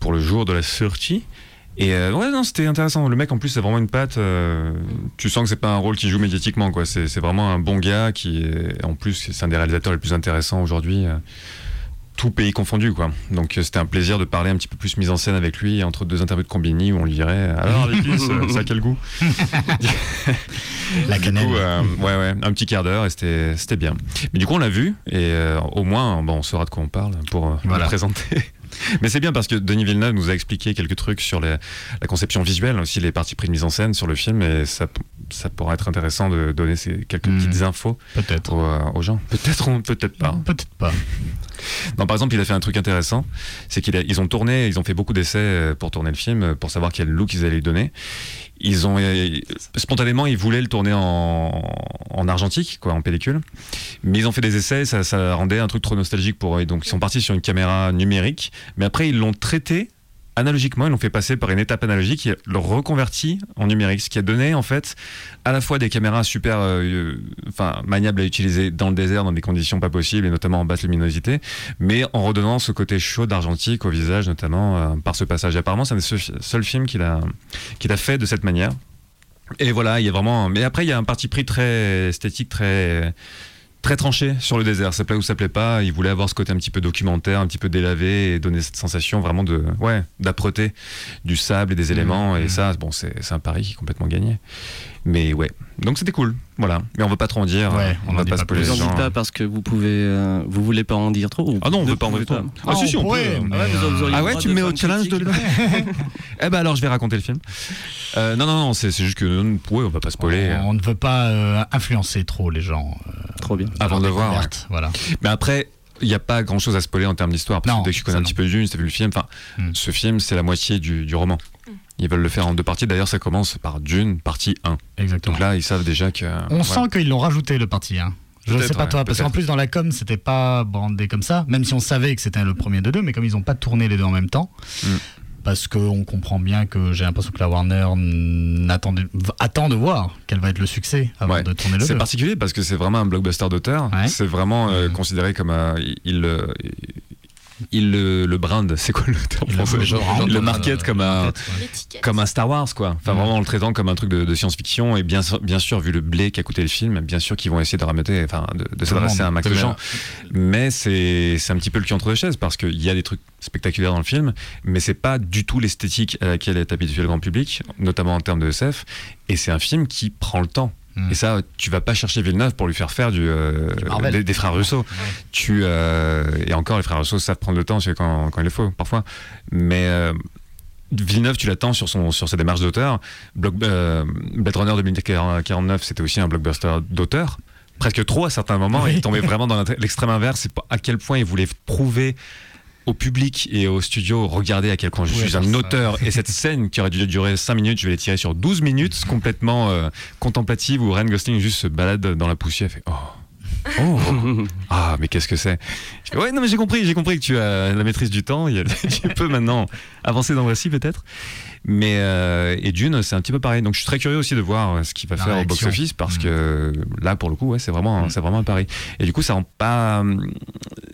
pour le jour de la sortie. Et euh, ouais, non, c'était intéressant. Le mec, en plus, c'est vraiment une patte. euh, tu sens que c'est pas un rôle qui joue médiatiquement, quoi. C'est c'est vraiment un bon gars qui, est, en plus, c'est un des réalisateurs les plus intéressants aujourd'hui. Euh, tout pays confondu, quoi. Donc, euh, c'était un plaisir de parler un petit peu plus mise en scène avec lui entre deux interviews de Combini où on lui dirait Alors, l'épice, euh, ça a quel goût? La cannelle. euh, ouais, ouais, un petit quart d'heure et c'était c'était bien. Mais du coup, on l'a vu et euh, au moins, bon, on saura de quoi on parle pour euh, Voilà. le présenter. Mais c'est bien parce que Denis Villeneuve nous a expliqué quelques trucs sur les- la conception visuelle, aussi les parties pris de mise en scène sur le film et ça, ça pourrait être intéressant de donner ces quelques Hmm. petites infos Peut-être. aux, euh, aux gens. Peut-être, peut-être pas. Peut-être pas. Non, par exemple, il a fait un truc intéressant, c'est qu'ils ont tourné, ils ont fait beaucoup d'essais euh, pour tourner le film, euh, pour savoir quel look ils allaient lui donner. Ils ont euh, spontanément, ils voulaient le tourner en, en argentique, quoi, en pellicule, mais ils ont fait des essais, ça, ça rendait un truc trop nostalgique pour eux. Donc, ils sont partis sur une caméra numérique, mais après, ils l'ont traité analogiquement, ils l'ont fait passer par une étape analogique, ils l'ont reconverti en numérique, ce qui a donné en fait à la fois des caméras super euh, enfin, maniables à utiliser dans le désert, dans des conditions pas possibles, et notamment en basse luminosité, mais en redonnant ce côté chaud d'argentique au visage, notamment euh, par ce passage. Et apparemment, c'est le seul film qu'il a, qu'il a fait de cette manière. Et voilà, il y a vraiment. Mais après, il y a un parti pris très esthétique, très très tranché sur le désert. Ça plaît ou ça plaît pas. Il voulait avoir ce côté un petit peu documentaire, un petit peu délavé et donner cette sensation vraiment de ouais d'âpreté du sable et des éléments. Mmh. Et ça, bon, c'est c'est un pari qui est complètement gagné. Mais ouais, donc c'était cool. Voilà. Mais on veut pas trop en dire. Ouais, on on en va pas spoiler Vous les en gens. dites pas parce que vous pouvez, euh, vous voulez pas en dire trop ou Ah non, on ne veut pas en dire trop. pas Ah, si, si, on pourrait, peut. mais, Ah ouais, Ah tu me mets au challenge de le. Eh ben alors, je vais raconter le film. Euh, non, non, non, c'est juste que euh, ouais, on va pas spoiler. On, on ne veut pas euh, influencer trop les gens. euh, Trop bien. Avant de voir. ouais. Voilà. Mais après, il n'y a pas grand chose à spoiler en termes d'histoire. Parce Non, que dès que tu connais un non. petit peu Dune, si tu as vu le film, enfin, Hmm. ce film, c'est la moitié du, du roman. Ils veulent le faire en deux parties. D'ailleurs, ça commence par Dune, partie 1. Exactement. Donc là, ils savent déjà que. On sent qu'ils l'ont rajouté le parti 1. Je Peut-être, sais pas ouais, toi, parce qu'en plus dans la com c'était pas brandé comme ça, même si on savait que c'était le premier de deux, mais comme ils ont pas tourné les deux en même temps, Mm. parce qu'on comprend bien que j'ai l'impression que la Warner attend de voir quel va être le succès avant Ouais. de tourner le C'est 2. particulier parce que c'est vraiment un blockbuster d'auteur. Ouais. C'est vraiment euh, Mhm. considéré comme un. Il, euh, il le, le brand, c'est quoi le terme Il le- français genre, Il le market euh, comme un, comme un Star Wars, quoi. Enfin, Ouais. vraiment en le traitant comme un truc de, de science-fiction. Et bien, sûr- bien sûr, vu le blé qu'a coûté le film, bien sûr qu'ils vont essayer de rameuter, enfin, de, de s'adresser à un max de Mais, gens. Mais c'est c'est un petit peu le cul entre deux chaises parce qu'il y a des trucs spectaculaires dans le film, mais c'est pas du tout l'esthétique à laquelle est habitué le grand public, notamment en termes de SF. Et c'est un film qui prend le temps. Et ça, tu vas pas chercher Villeneuve pour lui faire faire du, euh, Du des, des frères Russo. Tu euh, et encore les frères Russo savent prendre le temps c'est quand, quand il le faut parfois. Mais euh, Villeneuve, tu l'attends sur son sur sa démarche d'auteur. Blade Runner 2049, c'était aussi un blockbuster d'auteur. Presque trop à certains moments. Oui. Il tombait vraiment dans l'extrême inverse. C'est à quel point il voulait prouver au public et au studio, regardez à quel point je suis un ça. auteur. Et cette scène qui aurait dû durer 5 minutes, je vais l'étirer sur 12 minutes, complètement euh, contemplative, où Ryan Gosling juste se balade dans la poussière et fait Oh Oh Ah, mais qu'est-ce que c'est? Ouais, non, mais j'ai compris, j'ai compris que tu as la maîtrise du temps. tu peux maintenant avancer dans le récit, peut-être? Mais euh, et Dune, c'est un petit peu pareil. Donc je suis très curieux aussi de voir euh, ce qu'il va La faire au box-office parce Mm. que là, pour le coup, ouais, c'est vraiment, Mm. c'est vraiment un pari. Et du coup, ça rend pas.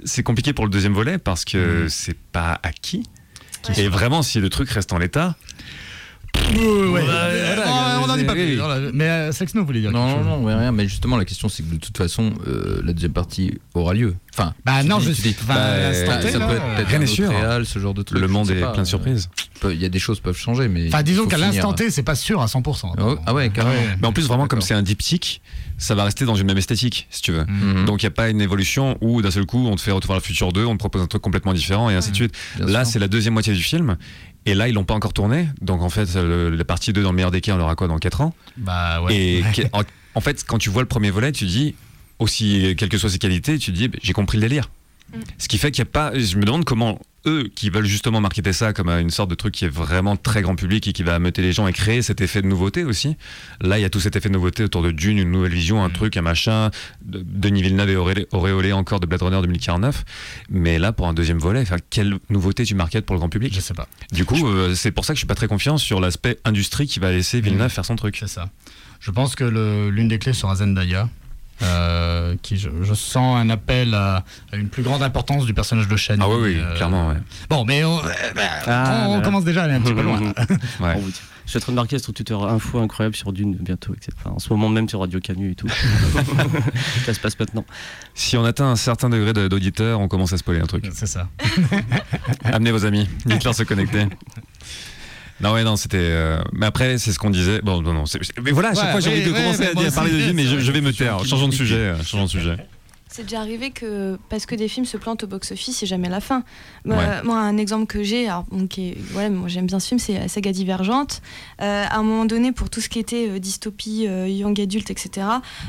C'est compliqué pour le deuxième volet parce que Mm. c'est pas acquis. Ouais. Et vraiment, si le truc reste en l'état, Ouais, ouais. voilà, Non, on n'en est pas plus. Voilà. Mais euh, Sexno voulait dire Non, quelque non, chose. non, ouais, rien. Mais justement, la question, c'est que de toute façon, euh, la deuxième partie aura lieu. Enfin, Bah non, dis- je dis- enfin, bah, à l'instant ça, peut être peut-être rien n'est sûr. réal, ce genre de truc. le monde est pas, plein de euh, surprises. Il y a des choses peuvent changer, mais. Enfin, disons qu'à l'instant T, c'est pas sûr à 100%. Oh, ah ouais, carrément. Mais en plus, vraiment, comme c'est un diptyque, ça va rester dans une même esthétique, si tu veux. Mhm. Donc il n'y a pas une évolution où d'un seul coup on te fait Retour vers le futur 2, on te propose un truc complètement différent et ainsi de suite. Bien là c'est la deuxième moitié du film et là ils l'ont pas encore tourné. Donc en fait le- la partie 2 dans le meilleur des cas on l'aura quoi dans 4 ans? Bah ouais. Et en, en fait quand tu vois le premier volet tu dis aussi quelles que soient ses qualités tu dis bah, j'ai compris le délire. Ce qui fait qu'il n'y a pas je me demande comment eux qui veulent justement marketer ça comme une sorte de truc qui est vraiment très grand public et qui va ameuter les gens et créer cet effet de nouveauté aussi. Là, il y a tout cet effet de nouveauté autour de Dune, une nouvelle vision, un Mm. truc, un machin. De- Denis Villeneuve est auréolé, auréolé encore de Blade Runner 2049. Mais là, pour un deuxième volet, quelle nouveauté tu marketes pour le grand public? Je sais pas. Du coup, euh, c'est pour ça que je suis pas très confiant sur l'aspect industrie qui va laisser Villeneuve Mm. faire son truc. C'est ça. Je pense que l'une des clés sera Zendaya. Euh, qui je, je sens un appel à, à une plus grande importance du personnage de Shani. Ah oui, oui, euh, clairement, ouais. Bon, mais on, euh, bah, Ah, on commence déjà à aller un petit peu loin. Ouais. On vous dit. Je suis en train de marquer sur Twitter info incroyable sur Dune bientôt, etc. Enfin, en ce moment même sur Radio Canu et tout. ça se passe maintenant. Si on atteint un certain degré de- d'auditeur, on commence à spoiler un truc. C'est ça. Amenez vos amis, dites-leur se connecter. Non, ouais, non, c'était. euh, Mais après, c'est ce qu'on disait. Bon, non, non. c'est- Mais voilà, à chaque Ouais, fois, j'ai envie de ouais, commencer à, dire- parler de Dune, mais je, je vais me taire. Changeons de sujet. euh, Changeons de sujet. C'est déjà arrivé que parce que des films se plantent au box-office, c'est jamais la fin. Ouais. Euh, moi, un exemple que j'ai, alors, bon, qui est- ouais, moi j'aime bien ce film, c'est la saga Divergente. Euh, à un moment donné, pour tout ce qui était euh, dystopie, euh, young adulte, etc.,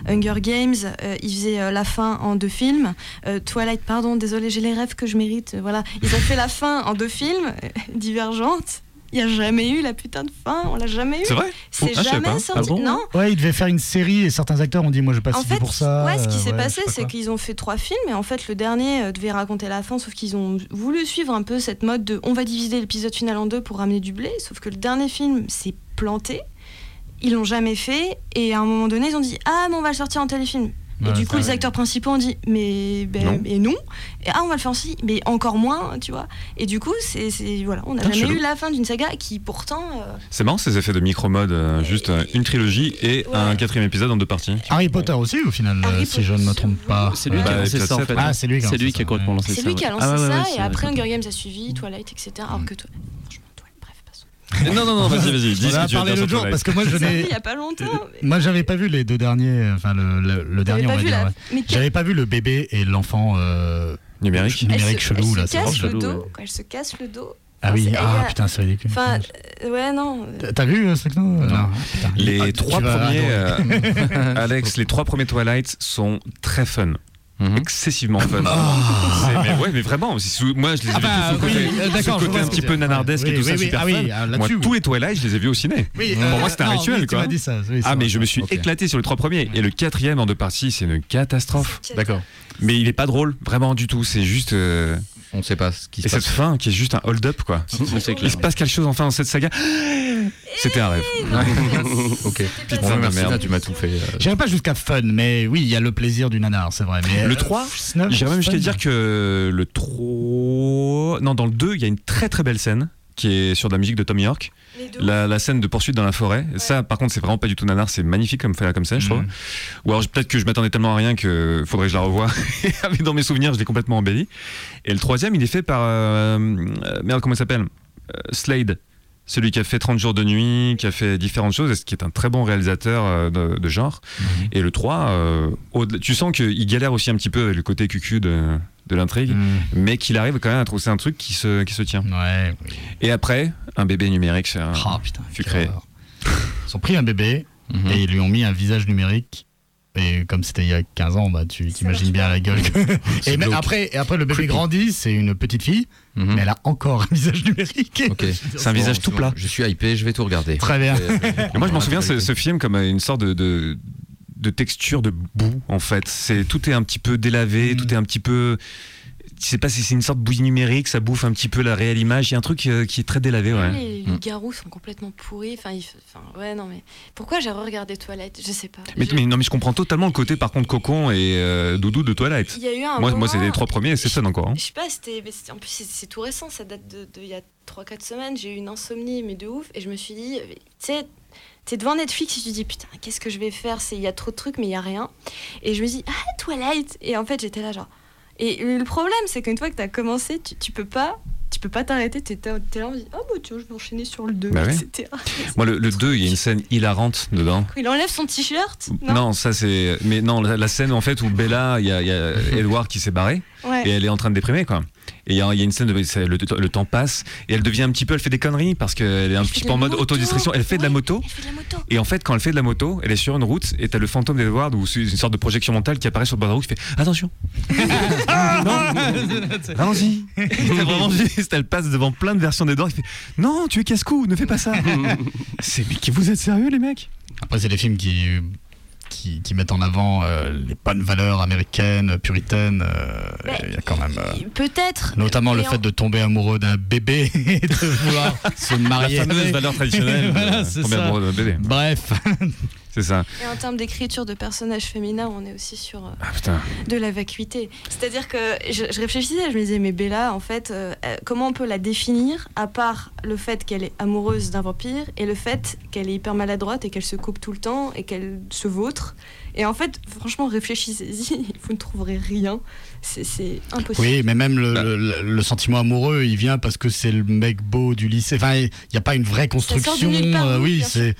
Hunger Games, euh, ils faisaient euh, la fin en deux films. Euh, Twilight, pardon, désolé, j'ai les rêves que je mérite. euh, voilà, ils ont fait la fin en deux films, euh, Divergente. Il n'y a jamais eu la putain de fin, on l'a jamais eu. C'est vrai? C'est Ah, jamais sorti. Ah bon? Non, Ouais, il devait faire une série et certains acteurs ont dit Moi, je vais pas en signer fait, pour ça. ouais, ce qui euh, s'est ouais, passé, c'est qu'ils ont fait trois films et en fait, le dernier euh, devait raconter la fin, sauf qu'ils ont voulu suivre un peu cette mode de on va diviser l'épisode final en deux pour ramener du blé, sauf que le dernier film s'est planté. Ils l'ont jamais fait et à un moment donné, ils ont dit ah mais on va le sortir en téléfilm. Et Ouais, du coup, les acteurs principaux ont dit mais ben, Non. Et ah on va le faire aussi, mais encore moins, tu vois. Et du coup, c'est voilà, on n'a Putain, jamais chelou. eu la fin d'une saga qui pourtant euh, C'est marrant ces effets de micro-mode, euh, juste euh, une trilogie et Ouais. un quatrième épisode en deux parties. Harry Potter aussi, au final, Harry si je ne me trompe pas. C'est lui qui Bah, a lancé ça en fait. Ah, c'est lui qui a C'est lancé lui ça, qui a complètement ouais. lancé ça. c'est lui qui a lancé Ah ça et après. Hunger Games a suivi, Twilight, etc. Alors que toi, franchement. Non, non, non, vas-y, vas-y, dis On ce en que a tu veux parlé dire l'autre jour parce que moi, je Ça, n'ai. il y a pas longtemps. mais- Moi, j'avais pas vu les deux derniers, enfin le, le, le dernier, on va dire. la- ouais. mais J'avais pas vu le bébé et l'enfant euh, Numérique Elle numérique se- chelou elle là. se c'est casse le dos. ouais. Quand elle se casse le dos. Ah oui, ah a- putain, c'est ridicule. Enfin, euh, ouais, non. euh, T'as vu euh, Sexno Non. putain. Les Ah, tu- trois premiers, euh, Alex, les trois premiers Twilight sont très fun. Mhm. excessivement fun. C'est- mais ouais, mais vraiment, moi je les ai Ah vus bah, tous sous le oui, côté, euh, je côté un ce petit peu nanardesque et oui, tout ça, oui, super ah oui, fun. ah, Moi, là-dessus, tous les Twilight, je les ai vus au ciné. Oui, Pour euh, moi, c'était un non, rituel, oui, quoi. Dit ça. oui, c'est Ah, mais je me suis éclaté sur les trois premiers. Et le quatrième en deux parties, c'est une catastrophe. D'accord. Mais il est pas drôle, vraiment du tout. C'est juste. euh, On ne sait pas ce qui Et se cette passe. fin qui est juste un hold-up, quoi. Il se passe quelque chose enfin dans cette saga. C'était un rêve. Ok. Putain merci, merde. là, tu m'as tout fait. euh, J'irai pas jusqu'à fun, mais oui, il y a le plaisir du nanar, c'est vrai. Mais Le euh, 3, Snuff, J'irais même jusqu'à dire que le 3, non, dans le 2, il y a une très très belle scène qui est sur de la musique de Tom York. La, la scène de poursuite dans la forêt. Ça, par contre, c'est vraiment pas du tout nanar, c'est magnifique comme, fait- comme scène, je trouve. Mhm. Ou alors peut-être que je m'attendais tellement à rien que faudrait que je la revoie. Mais dans mes souvenirs, je l'ai complètement embelli. Et le troisième, il est fait par. euh, euh, merde, comment il s'appelle? Euh, Slade. Celui qui a fait 30 jours de nuit, qui a fait différentes choses, et ce qui est un très bon réalisateur de, de genre. Mhm. Et le 3, euh, tu sens qu'il galère aussi un petit peu avec le côté cucu de, de l'intrigue, Mhm. mais qu'il arrive quand même à trouver un truc qui se, qui se tient. Ouais. Et après, un bébé numérique, c'est un- Ah putain. fut quelle créé. horreur. Ils ont pris un bébé Mhm. et ils lui ont mis un visage numérique. Et comme c'était il y a 15 ans, bah, tu t'imagines bien la gueule. que- et, mais après, et après, le bébé Creepy. grandit, c'est une petite fille, Mhm. mais elle a encore un visage numérique. C'est un visage tout bon, plat. Je suis hypé, je vais tout regarder. Très bien. Et moi, je m'en souviens, ce, ce film, comme une sorte de, de, de texture de boue, en fait. C'est Tout est un petit peu délavé, Mm. tout est un petit peu. Je sais pas si c'est une sorte de bouillie numérique, ça bouffe un petit peu la réelle image. Il y a un truc euh, qui est très délavé, ouais. Les, Mm. les garous sont complètement pourris. Enfin, il f- enfin, ouais, non, mais pourquoi j'ai regardé Toilette? Je sais pas. Mais, Je- mais non, mais je comprends totalement le côté, par contre, cocon et euh, doudou de Twilight. Il y a eu un Moi, moment, moi c'est les trois premiers et c'est fun encore. hein. Je sais pas, c'était, en plus c'est, c'est tout récent, ça date de, de il y a 3-4 semaines. J'ai eu une insomnie, mais de ouf, et je me suis dit, tu sais, t'es devant Netflix et tu te dis putain, qu'est-ce que je vais faire? C'est il y a trop de trucs, mais il y a rien. Et je me dis ah Twilight. Et en fait j'étais là genre. Et le problème c'est qu'une fois que t'as commencé, tu, tu peux pas. Tu peux pas t'arrêter, t'es, là, on dit, oh bah tiens, je vais enchaîner sur le 2, Bah ouais. etc. Moi, le, le 2, il y a une scène hilarante dedans. Il enlève son t-shirt? Non, ça c'est. Mais non, la, la scène en fait où Bella, il y y a Edward qui s'est barré. Ouais. Et elle est en train de déprimer quoi. Et il y, a il y a une scène de le, le temps passe et elle devient un petit peu, elle fait des conneries parce qu'elle est un Elle petit peu en mode moto. autodestruction. Elle fait de la Ouais, moto Elle fait de la moto. et en fait quand elle fait de la moto, elle est sur une route et t'as le fantôme d'Edward ou une sorte de projection mentale qui apparaît sur le bord de la route qui fait attention. Ah, non, allons-y. C'est vraiment juste. Elle passe devant plein de versions d'Edward. Il fait non, tu es casse-cou, ne fais pas ça. c'est mais qui vous êtes sérieux les mecs? Après, c'est des films qui, qui, qui mettent en avant euh, les bonnes valeurs américaines, puritaines. euh, Mais- Il y a quand même. euh, Peut-être. Notamment le en- fait de tomber amoureux d'un bébé et de vouloir se marier. La fameuse avec. valeur traditionnelle. Voilà, tomber ça. amoureux d'un bébé. Bref, C'est ça. Et en termes d'écriture de personnages féminins, on est aussi sur euh, Ah putain. de la vacuité. C'est-à-dire que je, je réfléchissais, je me disais, mais Bella, en fait, euh, euh, comment on peut la définir à part le fait qu'elle est amoureuse d'un vampire et le fait qu'elle est hyper maladroite et qu'elle se coupe tout le temps et qu'elle se vautre? Et en fait, franchement, réfléchissez-y, vous ne trouverez rien. C'est impossible. oui, mais même le, le- le sentiment amoureux, il vient parce que c'est le mec beau du lycée. Enfin, il n'y a pas une vraie sort de construction. nulle part, euh, oui, c'est.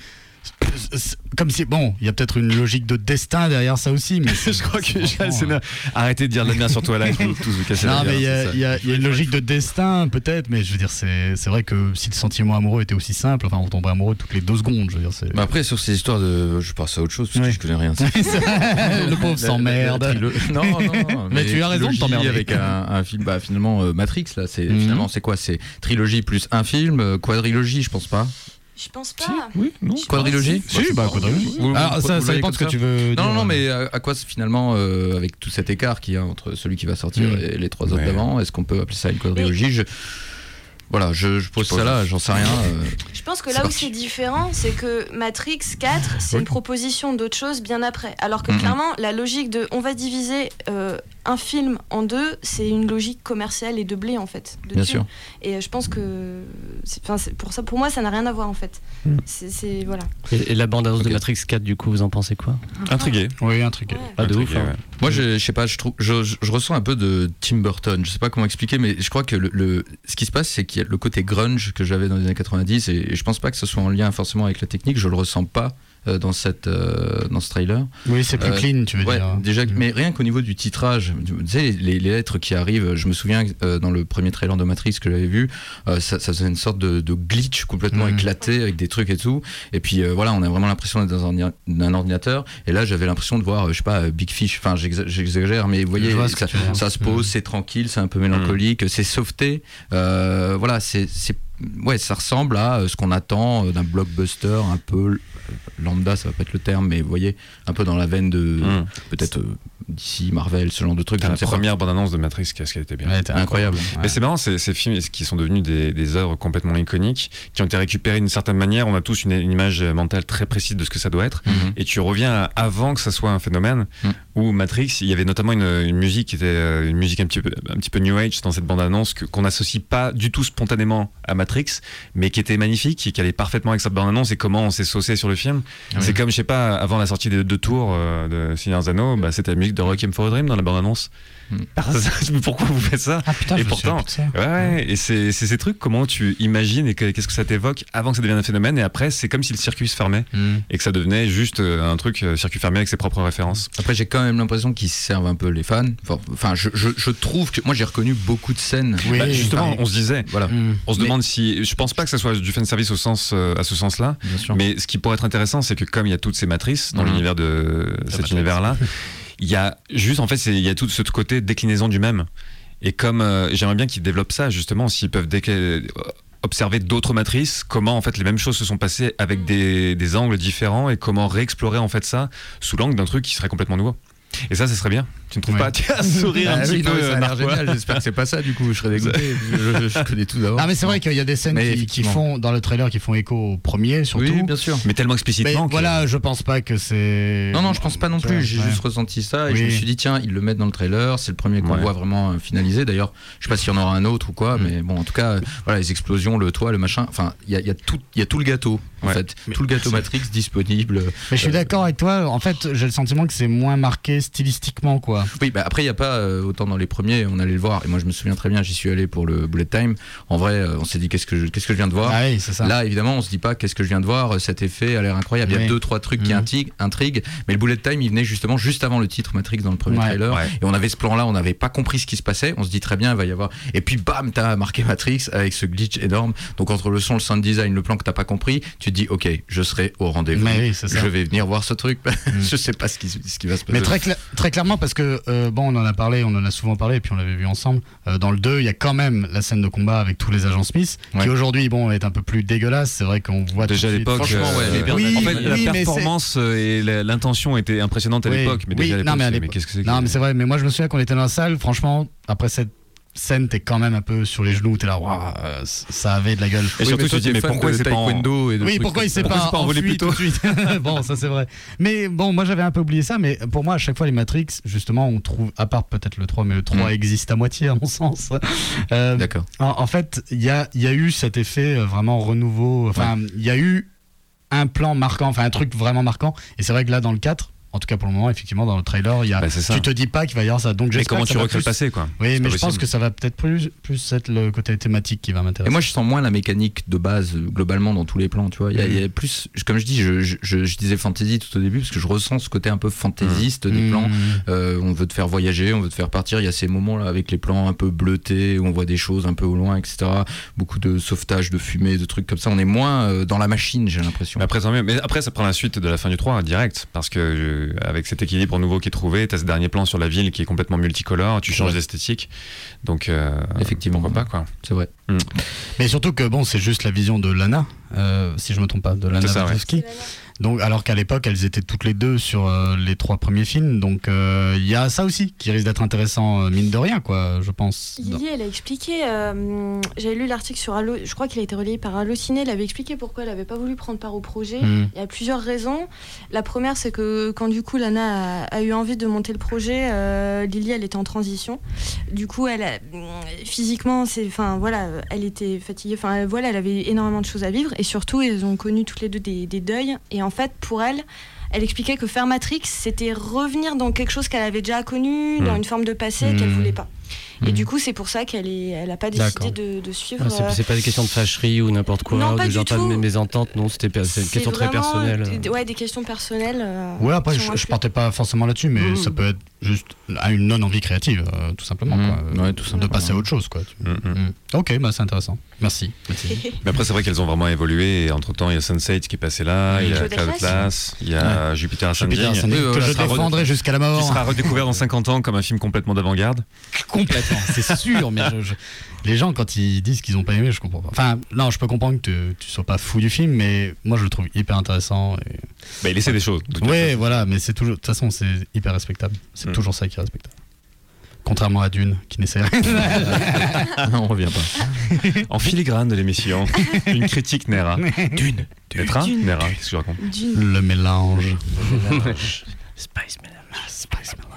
Comme si. Bon, il y a peut-être une logique de destin derrière ça aussi, mais Je crois que Sénat- Arrêtez de dire de la merde sur toi là, vais tous vous la Non, mais il y, a- c'est il y a il y a une logique de destin, peut-être, mais je veux dire, c'est vrai que si le sentiment amoureux était aussi simple, enfin, on tomberait amoureux toutes les deux secondes, je veux dire. Mais après, sur ces histoires de. Je passe à autre chose parce que je connais rien. le pauvre s'emmerde. Non, non. Mais tu as raison de t'emmerder. Avec un, un film, bah, finalement, euh, Matrix, là, c'est Mhm. finalement, c'est quoi? C'est trilogie plus un film, euh, quadrilogie, je pense pas. Je pense pas. Oui, non. Je Quadrilogie pense Si, bah, quadrilogie. Ça, ça dépend de ce que tu veux. Non, dire. non, non, mais à, à quoi finalement, euh, avec tout cet écart qu'il y a entre celui qui va sortir Mm. et les trois autres Ouais. d'avant, est-ce qu'on peut appeler ça une quadrilogie? Je... Voilà, je, je pose ça là, j'en sais rien. euh, Je pense que là où c'est différent, c'est que Matrix 4, c'est Oui. une proposition d'autre chose bien après. Alors que clairement, la logique de on va diviser euh, un film en deux, c'est une logique commerciale et de blé en fait. de bien sûr. Et euh, je pense que, pour ça, pour moi, ça n'a rien à voir en fait. Mhm. C'est- voilà. Et, et la bande-annonce Ok. de Matrix 4, du coup, vous en pensez quoi? Intrigué. Oui, un truc. Ouais. Pas de Intrigué, ouf. hein. ouais. Moi, je, je sais pas, je, trouve, je, ressens un peu de Tim Burton. Je sais pas comment expliquer, mais je crois que le, ce qui se passe, c'est qu'il y a le côté grunge que j'avais dans les années 90, et, et je pense pas que ce soit en lien forcément avec la technique. Je le ressens pas dans cette euh, dans ce trailer. Oui, c'est plus Euh, clean, tu veux Ouais, dire. déjà, Mm. mais rien qu'au niveau du titrage, tu sais, les, les lettres qui arrivent, je me souviens euh, dans le premier trailer de Matrix que j'avais vu, euh, ça, ça faisait une sorte de, de glitch complètement Mhm. éclaté avec des trucs et tout. Et puis euh, voilà, on a vraiment l'impression d'être dans un, ordi- un ordinateur. Et là, j'avais l'impression de voir, euh, je sais pas, euh, Big Fish. Enfin, j'exa- j'exagère, mais vous voyez, ça, se pose, Mhm. c'est tranquille, c'est un peu mélancolique, c'est sauveté. Euh, voilà, c'est ouais, ça ressemble à euh, ce qu'on attend euh, d'un blockbuster un peu euh, lambda, ça va pas être le terme, mais vous voyez, un peu dans la veine de Mmh. peut-être euh, d'ici Marvel, ce genre de truc. La première bande-annonce de Matrix, qu'est-ce qu'elle était bien. Ouais, t'es Incroyable. Mais c'est marrant, ces, ces films qui sont devenus des, des œuvres complètement iconiques, qui ont été récupérées d'une certaine manière. On a tous une, une image mentale très précise de ce que ça doit être. Mhm. Et tu reviens à avant que ça soit un phénomène. Mm. Où Matrix, il y avait notamment une, une musique qui était euh, une musique un petit peu, un petit peu New Age dans cette bande-annonce que- qu'on n'associe pas du tout spontanément à Matrix, mais qui était magnifique et qui allait parfaitement avec cette bande-annonce et comment on s'est saucé sur le film. C'est comme, je sais pas, avant la sortie des deux tours euh, de Seigneur Zano, bah, c'était la musique de Requiem for a Dream dans la bande-annonce. Pourquoi vous faites ça Ah putain, Et pourtant. Ouais, ouais, et c'est c'est ces trucs, comment tu imagines et que- qu'est-ce que ça t'évoque avant que ça devienne un phénomène, et après, c'est comme si le circuit se fermait Hmm. et que ça devenait juste euh, un truc euh, circuit fermé avec ses propres références. Après, j'ai quand même l'impression qu'ils servent un peu les fans. Enfin, Enfin, je, je, je trouve que moi j'ai reconnu beaucoup de scènes. Oui, Bah, justement, pareil. on se disait, Voilà, Hmm. on se Mais- demande si. Je pense pas que ça soit du fan service au sens, euh, à ce sens-là, bien sûr. mais ce qui pourrait être intéressant, c'est que comme il y a toutes ces matrices dans Mhm. l'univers de cet univers-là, il y a juste, en fait, il y a tout ce côté déclinaison du même. Et comme euh, j'aimerais bien qu'ils développent ça, justement, s'ils peuvent euh, observer d'autres matrices, comment en fait les mêmes choses se sont passées avec des, des angles différents et comment réexplorer en fait ça sous l'angle d'un truc qui serait complètement nouveau. Et ça, ça serait bien. Tu ne trouves Ouais. pas Tu as sourire un Ah petit oui, non, peu. mais ça a l'air génial. J'espère que c'est pas ça. Du coup, je serais dégoûté. je, je connais tout d'abord. Ah mais c'est vrai qu'il y a des scènes Mais qui, font dans le trailer qui font écho au premier surtout. Oui, bien sûr. Mais tellement mais explicitement. que- voilà, je pense pas que c'est. Non, non, je pense pas non plus. J'ai Ouais. juste ressenti ça et je me suis dit, tiens, ils le mettent dans le trailer. C'est le premier qu'on Ouais. voit vraiment euh, finalisé. D'ailleurs, je sais pas s'il y en aura un autre ou quoi, Mm. mais bon, en tout cas, voilà, les explosions, le toit, le machin. Enfin, il y a, il y, a tout- il y a tout le gâteau, en Ouais. fait. Mais- Tout le gâteau Matrix disponible. Mais je suis Euh, d'accord avec toi. En fait, j'ai le sentiment que c'est moins marqué stylistiquement, quoi. Oui, bah après, il n'y a pas euh, autant dans les premiers, on allait le voir. Et moi, je me souviens très bien, j'y suis allé pour le Bullet Time. En vrai, euh, on s'est dit, qu'est-ce que je, qu'est-ce que je viens de voir? Ah oui, ça. Là, évidemment, on se dit pas qu'est-ce que je viens de voir, cet effet a l'air incroyable. Il y a deux, trois trucs qui Mhm. intriguent, intriguent, mais le bullet time, il venait justement juste avant le titre Matrix dans le premier Ouais. trailer. Ouais. Et on avait ce plan-là, on n'avait pas compris ce qui se passait. On se dit très bien, il va y avoir. Et puis, bam, t'as marqué Matrix avec ce glitch énorme. Donc, entre le son, le sound design, le plan que t'as pas compris, tu te dis, ok, je serai au rendez-vous. Oui. Je vais venir voir ce truc. je sais pas ce qui, ce qui va se passer. Mais très, très clairement, parce que, euh, bon, on en a parlé, on en a souvent parlé, et puis on l'avait vu ensemble. Euh, dans le 2, il y a quand même la scène de combat avec tous les agents Smith, Ouais. qui aujourd'hui, bon, est un peu plus dégueulasse. C'est vrai qu'on voit Déjà à l'époque, Franchement, ouais, euh, les Oui, en fait, la oui, performance et l'intention étaient impressionnantes à Oui, l'époque, mais oui, déjà à non, l'époque, mais qu'est-ce que c'est que- Non, mais c'est vrai, mais moi je me souviens qu'on était dans la salle, franchement, après cette scène, t'es quand même un peu sur les genoux, t'es là, waouh, euh, ça avait de la gueule. Et Oui, surtout, mais toi, tu te dis, mais pourquoi c'est pas en- et de Oui, pourquoi il s'est pas, pas envolé plus tôt tout de suite Bon, ça c'est vrai. Mais bon, moi j'avais un peu oublié ça, mais pour moi, à chaque fois, les Matrix, justement, on trouve, à part peut-être le 3, mais le 3 Mm. existe à moitié, à mon sens. Euh, D'accord. en, en fait, il y a, il y a eu cet effet euh, vraiment renouveau. Enfin, il y a eu un plan marquant, enfin un truc vraiment marquant. Et c'est vrai que là, dans le 4, en tout cas pour le moment, effectivement, dans le trailer, il y a, Bah, tu te dis pas qu'il va y avoir ça. Donc Mais comment tu recrées le passé, quoi Oui, mais pas je pense que ça va peut-être plus, plus être le côté thématique qui va Et m'intéresser. moi, je sens moins la mécanique de base euh, globalement dans tous les plans. Tu vois, il y, a- il y a plus, comme je dis, je, je, je- je disais fantasy tout au début parce que je ressens ce côté un peu fantaisiste des Mmh. plans. Euh, on veut te faire voyager, on veut te faire partir. Il y a ces moments là avec les plans un peu bleutés où on voit des choses un peu au loin, etc. Beaucoup de sauvetage, de fumée, de trucs comme ça. On est moins euh, dans la machine, j'ai l'impression. Mais après, tant mieux. Mais après, ça prend la suite de la fin du 3 direct. Parce que euh, avec cet équilibre nouveau qui est trouvé, t'as ce dernier plan sur la ville qui est complètement multicolore, tu changes Ouais. d'esthétique. Donc, euh, Effectivement. pourquoi pas, quoi. C'est vrai. Mais surtout que bon, c'est juste la vision de Lana, euh, si je me trompe pas, de Lana ouais. Donc, alors qu'à l'époque, elles étaient toutes les deux sur euh, les trois premiers films. Donc, euh, il y a ça aussi qui risque d'être intéressant, euh, mine de rien, quoi, je pense. Lily, elle a expliqué, j'avais lu l'article sur Allo, je crois qu'il a été relayé par Allociné, elle avait expliqué pourquoi elle n'avait pas voulu prendre part au projet. Hmm. Il y a plusieurs raisons. La première, c'est que quand du coup Lana a, a eu envie de monter le projet, Lily, elle était en transition. Du coup, elle, a- physiquement, c'est, enfin voilà, elle était fatiguée. Enfin elle- voilà, elle avait énormément de choses à vivre et surtout, elles ont connu toutes les deux des, des deuils. Et en fait, pour elle. Elle expliquait que faire Matrix, c'était revenir dans quelque chose qu'elle avait déjà connu, dans Hmm. une forme de passé Hmm. qu'elle voulait pas. Et Hmm. du coup, c'est pour ça qu'elle est, elle a pas décidé de, de suivre. Ah, c'est pas des questions de fâcherie ou n'importe quoi, Non, ou pas de genre pas de mésentente, non, c'était c'est une question très personnelle. ouais, des questions personnelles. euh, Ouais, après, qui je, je partais pas forcément là-dessus, mais Mhm. ça peut être juste à une non-envie créative, euh, tout simplement. Mhm. quoi. Ouais, tout De simplement. passer à autre chose, quoi. Mhm. Ok, bah c'est intéressant. Merci. Mais après, c'est vrai qu'elles ont vraiment évolué. Et entre temps, il y a Sunset qui est passé là, il y a Cloud. Atlas, il y a Jupiter Ascending. Que je défendrai jusqu'à la Qui mort. sera redécouvert dans 50 ans comme un film complètement d'avant-garde. Complètement, c'est sûr, mais je- je- les gens, quand ils disent qu'ils ont pas aimé, je comprends pas. Enfin, non, je peux comprendre que tu, tu sois pas fou du film, mais moi je le trouve hyper intéressant. Et... Bah, il essaie des choses. de toute Ouais, façon. voilà, mais c'est toujours. De toute façon, c'est hyper respectable. C'est Mm. toujours ça qui est respectable. Contrairement à Dune, qui n'essaie rien. on revient pas. En filigrane de l'émission, une critique Nera. Dune. Netra Dune. Nera, qu'est-ce que je raconte D'une- Le mélange. Spice, madame. Spice Man.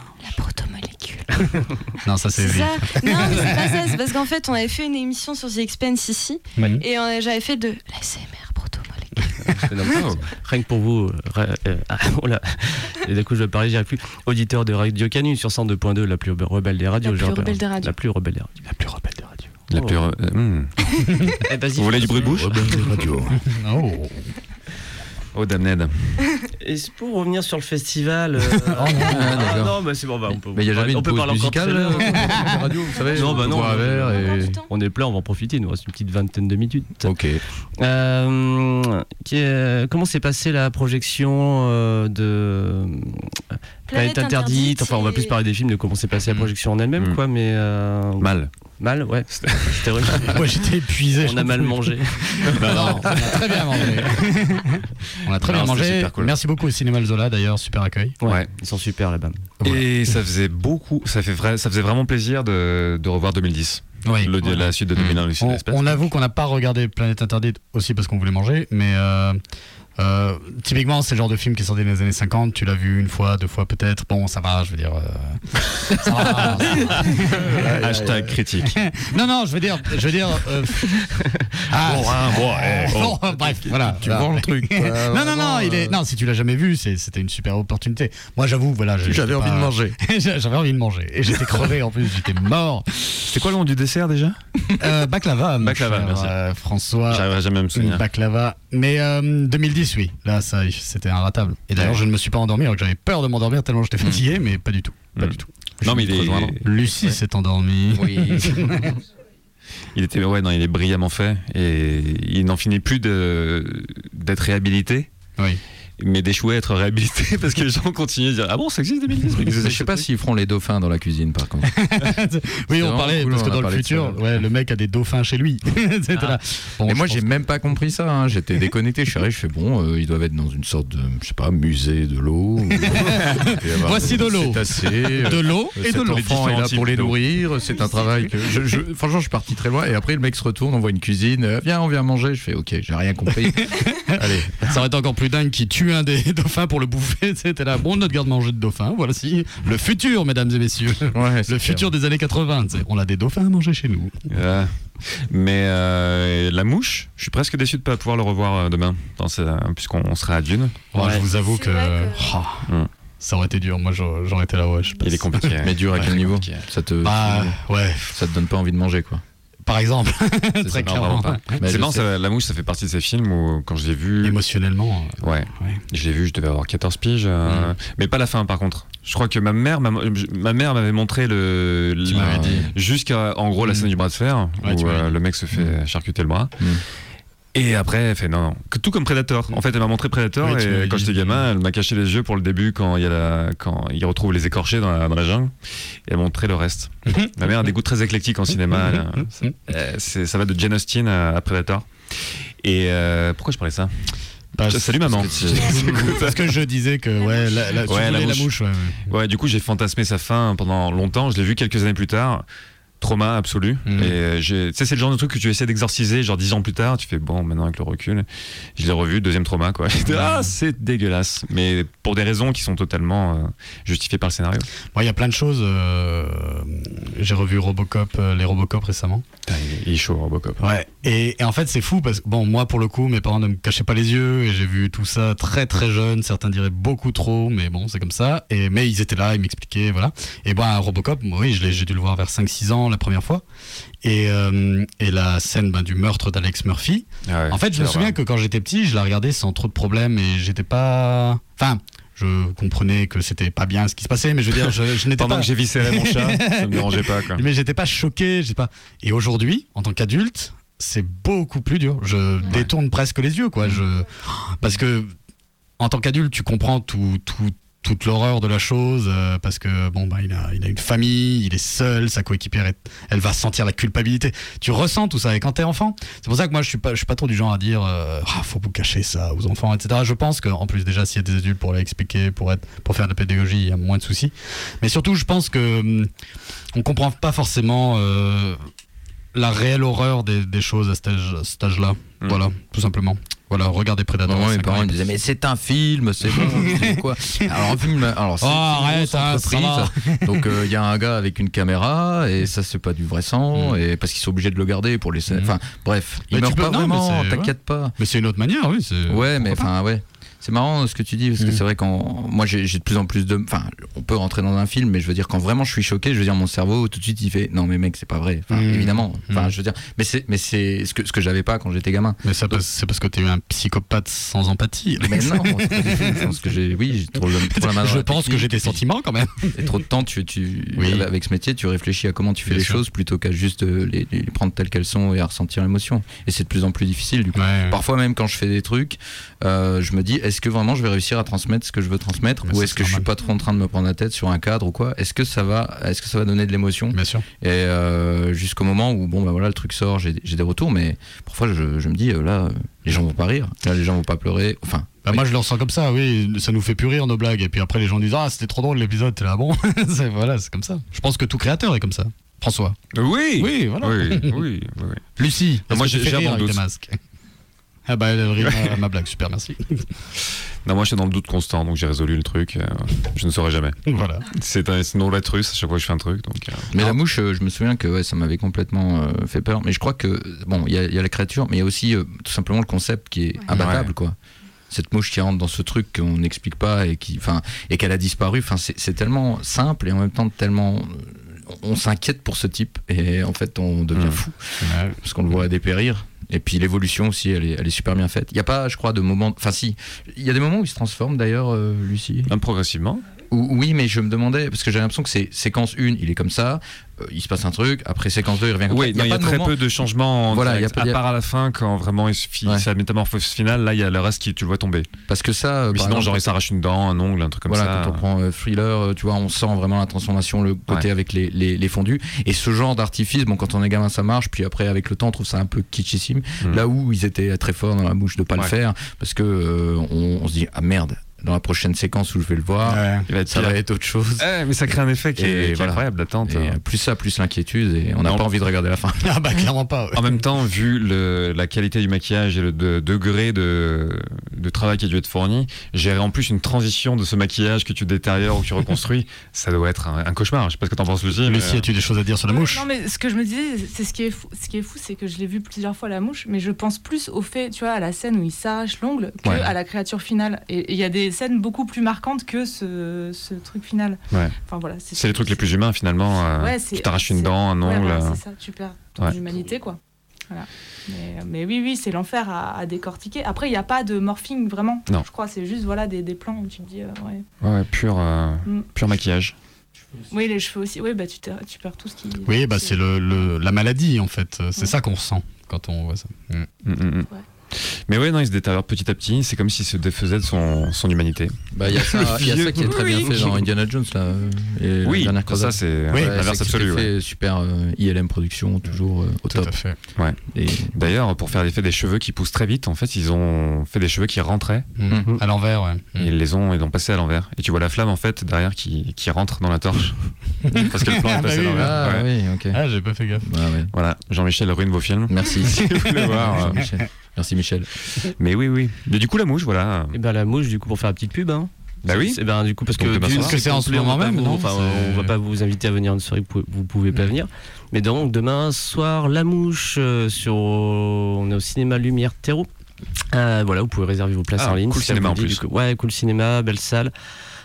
non, ça c'est C'est lui. ça Non, mais c'est pas ça. C'est parce qu'en fait, on avait fait une émission sur The Expense ici. Et on- j'avais fait de proto-molécule. Non, mais Rien que pour vous, euh, euh, ah, oh là. Et d'un coup, je vais parler, j'y plus. Auditeur de Radio Canu sur 102.2, la plus rebelle des radios. La plus rebelle des radios. La plus rebelle des radios. La plus rebelle des radios. La Oh. plus. Eh, vas-y, Vous voulez du bruit de bouche Oh. Oh, damned. Et pour revenir sur le festival. euh, Ah, d'accord. non, bah c'est bon, bah, on peut. Mais il n'y a jamais on une peut parler encore musicale très bien. euh, la radio, vous savez Non, on bah non, et... On est plein, on va en profiter. Il nous reste une petite vingtaine de minutes. Ok. Euh, qui est- comment s'est passée la projection euh, de Planète Interdite Enfin, on va plus parler des films, de comment s'est passée la Mm. projection en elle-même, Mm. quoi. Mais euh, Mal. mal, ouais. C'était. Moi j'étais épuisé. On a mal mangé. Non, non, on a très bien mangé. on a très Non, bien mangé. super cool. Merci beaucoup au Cinéma Zola d'ailleurs, super accueil. Ouais, Ouais. Ils sont super là-bas. Voilà. Et ça faisait beaucoup, ça, fait vrai, ça faisait vraiment plaisir de, de revoir 2010. Oui. Le, Voilà. La suite de 2001, Lucie On, on avoue qu'on n'a pas regardé Planète Interdite aussi parce qu'on voulait manger, mais euh, euh, typiquement c'est le genre de film qui est sorti dans les années 50, tu l'as vu une fois, deux fois peut-être, bon ça va, je veux dire... euh, ça va, ça va. Hashtag critique. non, non, je veux dire... Je veux dire euh, ah, Bon, hein, bon, eh, bon. bon, bref, voilà. Tu voilà. vends le truc. non, non, non, il est... non, si tu l'as jamais vu, c'était une super opportunité. Moi, j'avoue, voilà. j'ai- J'avais envie pas- de manger. J'avais envie de manger. Et j'étais crevé en plus, j'étais mort. C'est quoi le nom du dessert déjà? Euh, baklava, Baklava, cher, merci. euh, François. J'arriverai jamais à me souvenir. Baklava. Mais euh, 2010, oui. Là, ça, c'était inratable. Et d'ailleurs, je ne me suis pas endormi alors que j'avais peur de m'endormir tellement j'étais fatigué, mais pas du tout. Pas Mm. du tout. Non, mais il est. Lucie s'est endormie. Oui. il était, ouais, non, il est brillamment fait et il n'en finit plus d'être réhabilité. Oui. Mais d'échouer à être réhabilité parce que les gens continuent à dire Ah bon, ça existe 2010 mais Je sais pas s'ils feront les dauphins dans la cuisine par contre. Oui, on parlait, cool, parce que dans le de futur, ouais, le mec a des dauphins chez lui. Ah. Bon, Et je moi j'ai même pas compris ça, hein. j'étais déconnecté, je suis arrivé, je fais bon, euh, ils doivent être dans une sorte de, je sais pas, musée de l'eau. Voici de l'eau. Euh, de l'eau et de l'eau. enfant est là pour les nourrir, c'est un travail que. Je, je- franchement, je suis parti très loin. Et après, le mec se retourne, on voit une cuisine. euh, viens, on vient manger. Je fais, ok, j'ai rien compris. Allez. Ça aurait été encore plus dingue qui tue un des dauphins pour le bouffer. C'était là, bon, notre garde-manger de dauphin. Voilà, si. Le futur, mesdames et messieurs. Ouais, Le futur des années 80. tu sais. On a des dauphins à manger chez nous. Euh, mais euh, la mouche, je suis presque déçu de ne pas pouvoir le revoir euh, demain, puisqu'on sera à Dune. Ouais. Je vous avoue que. Oh, Mm. Ça aurait été dur. Moi, j'aurais été là, ouais. Je Il est compliqué. Mais dur à Ouais, quel niveau compliqué. ça te, Bah, ouais, ça te donne pas envie de manger, quoi. Par exemple. C'est Très clairement. vraiment pas. Mais C'est marrant, ça, la mouche, ça fait partie de ces films où, quand je l'ai vu, Émotionnellement. euh, ouais, ouais. je l'ai vu, je devais avoir 14 piges, euh, Mm. mais pas la fin par contre. Je crois que ma mère, m'a- ma mère m'avait montré le, Tu le- m'avais dit. jusqu'à en gros la Mm. scène du bras de fer Ouais, où euh, le mec se fait charcuter le bras. Mm. Et après, elle fait non, Tout comme Predator. En fait, elle m'a montré Predator et quand j'étais gamin, elle m'a caché les yeux pour le début quand il, y a la, quand il retrouve les écorchés dans la, dans la jungle et elle m'a montré le reste. Ma mère a des goûts très éclectiques en cinéma. elle, euh, c'est- ça va de Jane Austen à, à Predator. Et euh, pourquoi je parlais ça? Bah, Salut maman. parce que Parce que je disais que, ouais, la, la, tu Ouais, la voulais la mouche. mouche. ouais, ouais. Ouais, du coup, j'ai fantasmé sa fin pendant longtemps. Je l'ai vu quelques années plus tard. Trauma absolu. Mhm. Et euh, tu sais, c'est le genre de truc que tu essaies d'exorciser, genre dix ans plus tard. Tu fais bon, maintenant avec le recul, je l'ai revu, deuxième trauma, quoi. J'étais, ah, c'est dégueulasse. Mais pour des raisons qui sont totalement euh, justifiées par le scénario. Bon, Il y a plein de choses. euh, J'ai revu Robocop, euh, les Robocop récemment. Il, est- chaud, Robocop. Ouais. Et, et en fait, c'est fou parce que, bon, moi, pour le coup, mes parents ne me cachaient pas les yeux et j'ai vu tout ça très très jeune. Certains diraient beaucoup trop, mais bon, c'est comme ça. Et, mais ils étaient là, ils m'expliquaient, voilà. Et ben, Robocop, oui, je l'ai- j'ai dû le voir vers 5-6 ans la première fois. Et, euh, et la scène ben, du meurtre d'Alex Murphy. Ah ouais, En fait, je me souviens vrai. que quand j'étais petit, je la regardais sans trop de problèmes et j'étais pas. Enfin. Je comprenais que c'était pas bien ce qui se passait, mais je veux dire, je, je n'étais Pendant pas. que j'ai viscéré mon chat, ça me dérangeait pas, quoi. Mais j'étais pas choqué, j'ai pas. Et aujourd'hui, en tant qu'adulte, c'est beaucoup plus dur. Je détourne presque les yeux, quoi. Je parce que en tant qu'adulte, tu comprends tout, tout- toute l'horreur de la chose euh, parce que bon bah il a, il a une famille, il est seul, sa coéquipière est- elle va sentir la culpabilité. Tu ressens tout ça et quand t'es enfant, c'est pour ça que moi je suis pas je suis pas trop du genre à dire euh, ah faut vous cacher ça aux enfants etc. Je pense qu'en plus déjà s'il y a des adultes pour l'expliquer pour être pour faire de la pédagogie il y a moins de soucis. Mais surtout je pense que hum, on comprend pas forcément euh, la réelle horreur des, des choses à cet âge- cet âge-là. Mm. Voilà, tout simplement. Voilà, regardez Predator. Normalement, mes c'est parents ils me disaient mais c'est un film, c'est bon. dis, quoi Alors un film, alors c'est Oh, c'est une arrête, hein. Donc euh, il y a un gars avec une caméra et ça c'est pas du vrai sang Mm. et parce qu'ils sont obligés de le garder pour les scènes. Mm. Enfin bref, Mais il tu meurt peux- pas non, vraiment, c'est- t'inquiète pas. Mais c'est une autre manière, oui. c'est- Ouais, mais enfin ouais. C'est marrant ce que tu dis parce que Mm. c'est vrai quand moi j'ai de plus en plus de enfin on peut rentrer dans un film mais je veux dire quand vraiment je suis choqué je veux dire mon cerveau tout de suite il fait non mais mec c'est pas vrai enfin Mm. évidemment enfin Mm. je veux dire mais c'est ce que ce que j'avais pas quand j'étais gamin Mais c'est parce que t'es un psychopathe sans empathie. mais non je pense que j'ai oui j'ai trop, trop la main Je pense que j'ai des sentiments quand même. et trop de temps, tu, tu Oui. avec ce métier, tu réfléchis à comment tu fais Bien les sûr. choses plutôt qu'à juste euh, les, les prendre telles qu'elles sont et à ressentir l'émotion. Et c'est de plus en plus difficile du coup. Ouais. Parfois même quand je fais des trucs, euh, je me dis est-ce que vraiment je vais réussir à transmettre ce que je veux transmettre Mais ou est-ce que je suis pas trop en train de me prendre la tête sur un cadre ou quoi? Est-ce que ça va est-ce que ça va donner de l'émotion? Bien sûr. Et euh, jusqu'au moment où bon bah voilà le truc sort, j'ai des retours, mais parfois je, je me dis euh, là les gens vont pas rire, là les gens vont pas pleurer. Enfin Bah, Moi, je le ressens comme ça, oui. Ça nous fait plus rire nos blagues. Et puis après, les gens disent Ah, c'était trop drôle l'épisode. T'es là, bon. C'est- voilà, c'est comme ça. Je pense que tout créateur est comme ça. François. Oui Oui, voilà. Oui, oui, oui, oui. Lucie. Moi, j'ai- un doute. Ah bah, à ma blague. Super, merci. Non, moi je suis dans le doute constant, donc j'ai résolu le truc. euh, je ne saurais jamais. voilà. C'est un une roulette russe à chaque fois que je fais un truc. Donc, euh, Mais la mouche, euh, je me souviens que ouais, ça m'avait complètement euh, fait peur. Mais je crois que, bon, il y, a- il y a la créature, mais il y a aussi euh, tout simplement le concept qui est Ouais. imbattable, Ouais. quoi. Cette mouche qui rentre dans ce truc qu'on n'explique pas et qui, enfin, et qu'elle a disparu. Enfin, c'est tellement simple et en même temps tellement, on s'inquiète pour ce type et en fait on devient Mm. fou parce qu'on le voit dépérir. Et puis l'évolution aussi, elle est, elle est super bien faite. Il n'y a pas, je crois, de moment. Enfin, si. Il y a des moments où il se transforme d'ailleurs, euh, Lucie? même progressivement. Ou- Oui, mais je me demandais, parce que j'ai l'impression que c'est séquence 1, il est comme ça, euh, il se passe un truc, après séquence 2, il revient comme Oui, ça. il y a, pas de très moment- peu de changements en Voilà, y a pas- à part à la fin quand vraiment il suffit Ouais. sa métamorphose finale là il y a le reste qui tu le vois tomber Parce que ça, mais sinon exemple, genre il s'arrache une dent un ongle un truc comme voilà, ça quand on prend euh, Thriller, euh, tu vois, on sent vraiment la transformation, le côté Ouais. avec les, les, les fondus. Et ce genre d'artifice, bon, quand on est gamin, ça marche, puis après, avec le temps, on trouve ça un peu kitschissime. Mm. Là où ils étaient très forts dans la bouche de pas le faire, parce que euh, on, on se dit, ah merde, dans la prochaine séquence où je vais le voir, Ouais. il va être ça pire. va être autre chose. Mais ça crée un effet qui Et est, qui est voilà. incroyable d'attente Et euh, plus ça, plus l'inquiétude, et on n'a pas envie de regarder la fin. Ah bah, clairement pas. ouais. En même temps, vu le- la qualité du maquillage et le de- degré de, de travail qui a dû être fourni, gérer en plus une transition de ce maquillage que tu détériores ou que tu reconstruis, ça doit être un, un cauchemar. Je sais pas ce que t'en penses, Lucie. mais- Lucie, as-tu des choses à dire sur la Ouais, mouche? Non, mais ce que je me disais, c'est ce qui est fou, ce qui est fou, c'est que je l'ai vu plusieurs fois la mouche, mais je pense plus au fait, tu vois, à la scène où il s'arrache l'ongle que Ouais. à la créature finale. Et il y a des scènes beaucoup plus marquantes que ce, ce truc final. Ouais. Enfin voilà. C'est les trucs les plus humains finalement. euh, Ouais, tu t'arraches une dent, un Ouais, ongle. voilà, euh, c'est ça, tu perds ton Ouais. humanité, quoi. Voilà. Mais, mais oui, oui, c'est l'enfer à, à décortiquer. Après, il n'y a pas de morphing vraiment. Non. Je crois, c'est juste voilà des, des plans où tu te dis, euh, ouais. ouais, pur, euh, Mm. pur maquillage. Oui, les cheveux aussi. Oui, bah tu, perds tout ce qui. Oui, bah c'est le, le- la maladie en fait. C'est Ouais. ça qu'on ressent quand on voit ça. Mm. Mm, mm, mm. Ouais. Mais ouais, non, il se détériore petit à petit. C'est comme s'il se défaisait de son, son humanité. Bah, il y a ça, il y a ça qui est très bien fait dans Indiana Jones, là. Et la oui, dernière ça croisade. c'est Oui, Ouais, l'inverse absolu. ouais. super euh, ILM production, toujours euh, au Tout top. à fait. Et D'ailleurs, pour faire l'effet des cheveux qui poussent très vite, en fait, ils ont fait des cheveux qui rentraient. Mm. Mhm. À l'envers, ouais. Et ils les ont, ils l'ont passé à l'envers. Et tu vois la flamme en fait derrière qui, qui rentre dans la torche. Parce que le plan Ah est bah passé à l'envers. ah Ouais. oui, ok. Ah, j'ai pas fait gaffe. Bah, ouais. Voilà, Jean-Michel ruine vos films. Merci. Si vous voulez voir, euh, Michel. Merci Michel. Mais oui, oui. Mais du coup, la mouche, voilà. Et ben la mouche, du coup, pour faire la petite pub. Hein. Bah oui. Et ben du coup, parce que, Donc, demain vu soir. que C'est en ce moment va pas même, vous- non enfin, on va pas vous inviter à venir une soirée, vous pouvez, pas venir. Mais donc demain soir, la mouche euh, sur, on est au cinéma Lumière Terreau. Euh, voilà, vous pouvez réserver vos places Ah, en ligne. cool si cinéma vous en plus. coup. ouais, cool cinéma, belle salle.